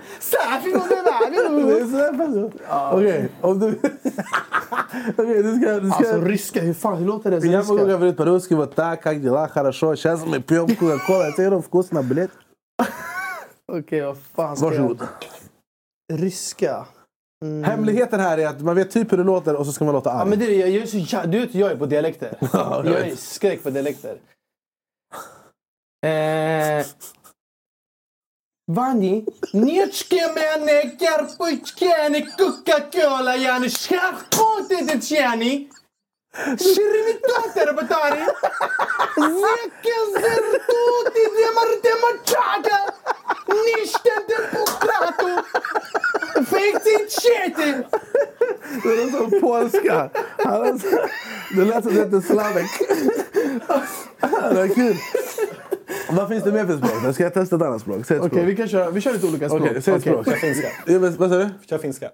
Det är persiska. Okej, om du Okej, du ska... Du ska... Alltså ryska, hur fan hur låter det som Я могу ryska? говорить по-русски вот так, как дела, хорошо. Сейчас мы пьем кока-колу, я тебе вкусно, блядь. Okej, vad fan ska Varsågod. jag... Ryska? Mm. Hemligheten här är att man vet typ hur det låter och så ska man låta arg. Ja, men det är, jag, jag är så jä- du vet jag är på dialekter. Ja, jag jag är vet. skräck på dialekter. Eh... Vani, нечке мене кярпычке, kukka кока-кола, я не шарко. Shirimitote rabatari Zeka zertuti demarte machata Nishten de pukrato Fejtin chete Det lät som polska. Det lät som det hette Slavek. Det var kul. Vad finns det mer för språk? Ska jag testa ett annat språk? Okej, språk. vi kan köra, vi kör lite olika språk. Okej, säg ett Okej. språk. Kör finska. Ja, men, vad sa du? Kör finska.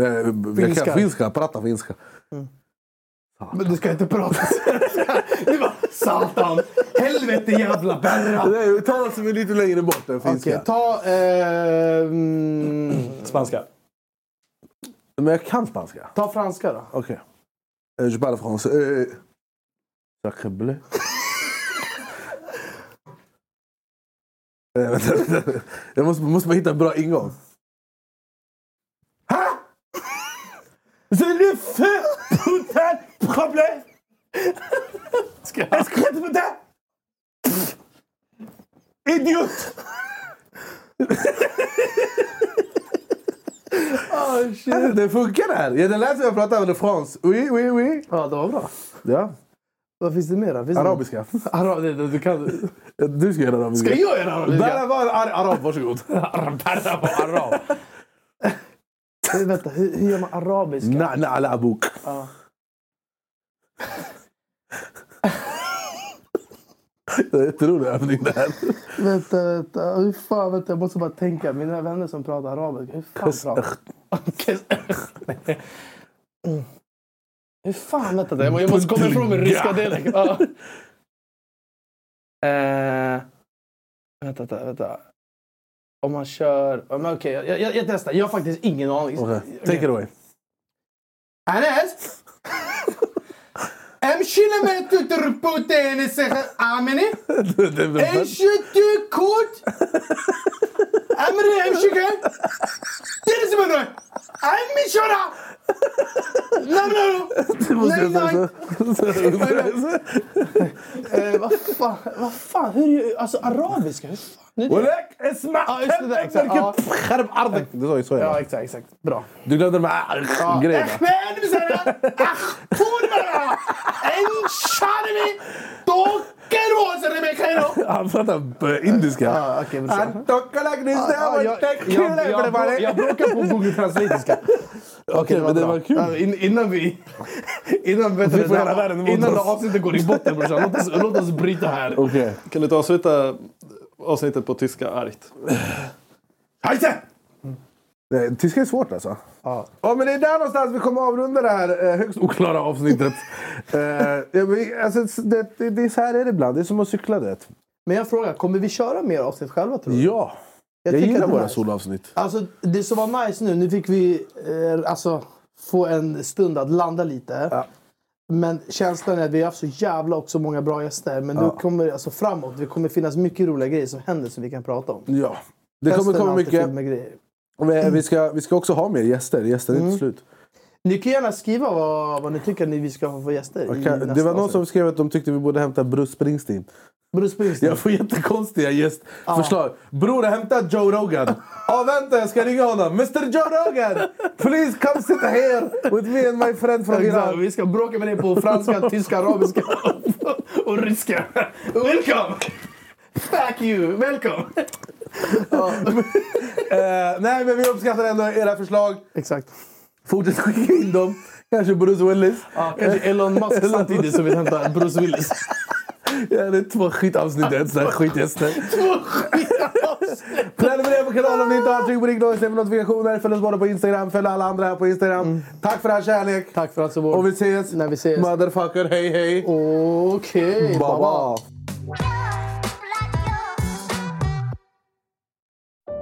Eh, Jag Finska. kan finska. Prata Men du ska inte prata Du bara, satan! Helvete jävla berra! Nej, ta något som är lite längre bort än finska. Okej, ta... Eh, mm, Spanska. Men jag kan spanska. ta franska då. Okej. Okay. Je parle français. Sacre bleu. Eh, vänta, vänta. Jag måste, måste bara hitta en bra ingång. Est-ce que tu peux det? Idiot! oh, shit. Det funkar det här. Ja, det lät som jag pratade med France. Oui, oui, oui. Ja, det var bra. Ja. Vad finns det mer? Finns det Arabiska. Arab, det, du kan... Du ska göra arabiska. Ska jag göra arabiska? Berra var ar- arab, varsågod. Berra var arab. Eh, Vänta, hur, hur gör man arabiska? Na, na, ala abuk. Ja. Det är en jätterolig övning det här. Vänta, vänta. Hur fan, vänta, jag måste bara tänka. Mina vänner som pratar arabiska, hur fan pratar Nej. Mm. Hur fan, vänta. Jag jag måste komma ifrån min ryska dialekt. Ja. Eh, vänta, vänta, vänta. Om man kör... Okej, jag, jag, jag testar. Jag har faktiskt ingen aning. Okay. Take it away. Anas! امشي لما تتربوت نسخ امني ايش تكوت امري امشي كان ترس منو امي شرع نعم نعم Eh, Vad fan, vad fan, hur, alltså arabiska, hur fan? Nu- ولك اسمع Ja, just det där, exakt. Ja. خرب ارضك Det sa ju så. Ja, Ja. exakt, exakt. Bra. Du glömde de här grejerna. احمد بسرعة اخون مرة ان شارمي Han pratar indiska. Ah, okay, Han talkar like this, ah, ah jag, jag, jag, jag bråkar på Google Translate-iska. Okej, okay, men det var kul. Alltså, in, innan vi... Innan, vet vi det, här, innan det avsnittet går i botten brorsan, låt oss, låt oss bryta här. Okay. Kan du inte avsluta avsnittet på tyska argt? Heise! Nej, Tyska är svårt alltså. Ja. Ja, men det är där någonstans vi kommer avrunda det här eh, högst oklara avsnittet. eh, ja, men, alltså, det, det, det är så här är det ibland. Det är som att cykla det. Men jag frågar, kommer vi köra mer avsnitt själva tror du? Ja. Jag, tycker gillar det är våra nice. solavsnitt. Alltså, det som var nice nu, nu fick vi eh, alltså, få en stund att landa lite. Men känslan är att vi har haft så jävla också många bra gäster. Men nu Ja. kommer alltså framåt, det kommer finnas mycket roliga grejer som händer som vi kan prata om. Ja. Det kommer Hösten är komma mycket. Och Vi, ska, vi ska också ha mer gäster. Gäster är Mm. inte slut. Ni kan gärna skriva vad, vad ni tycker ni vi ska ha för gäster. nästa Det var någon som skrev att de tyckte vi borde hämta Bruce Springsteen. Bruce Springsteen. Jag får jättekonstiga gästförslag. Bror, hämta Joe Rogan. Ja, vänta, jag ska ringa honom. Mr Joe Rogan! Please come sit here with me and my friend from Iran. vi ska bråka med dig på franska, tyska, arabiska och ryska. Welcome! Fuck you! Welcome! Eh, nej, men vi uppskattar ändå era förslag. Exakt. Fortsätt skicka in dem. Kanske Bruce Willis. Ja, kanske Elon Musk samtidigt som vi hämtar Bruce Willis. Ja, det är två skitavsnitt. Sånt här skitgäster. Prenumerera på kanalen om ni inte har. Tryck på ring med notifikationer. Följ oss båda på Instagram. Följ alla andra här på Instagram. Tack för all kärlek. Tack för allt som var. Och vi ses. När vi ses. Motherfucker, hej hej. Okej, Baba.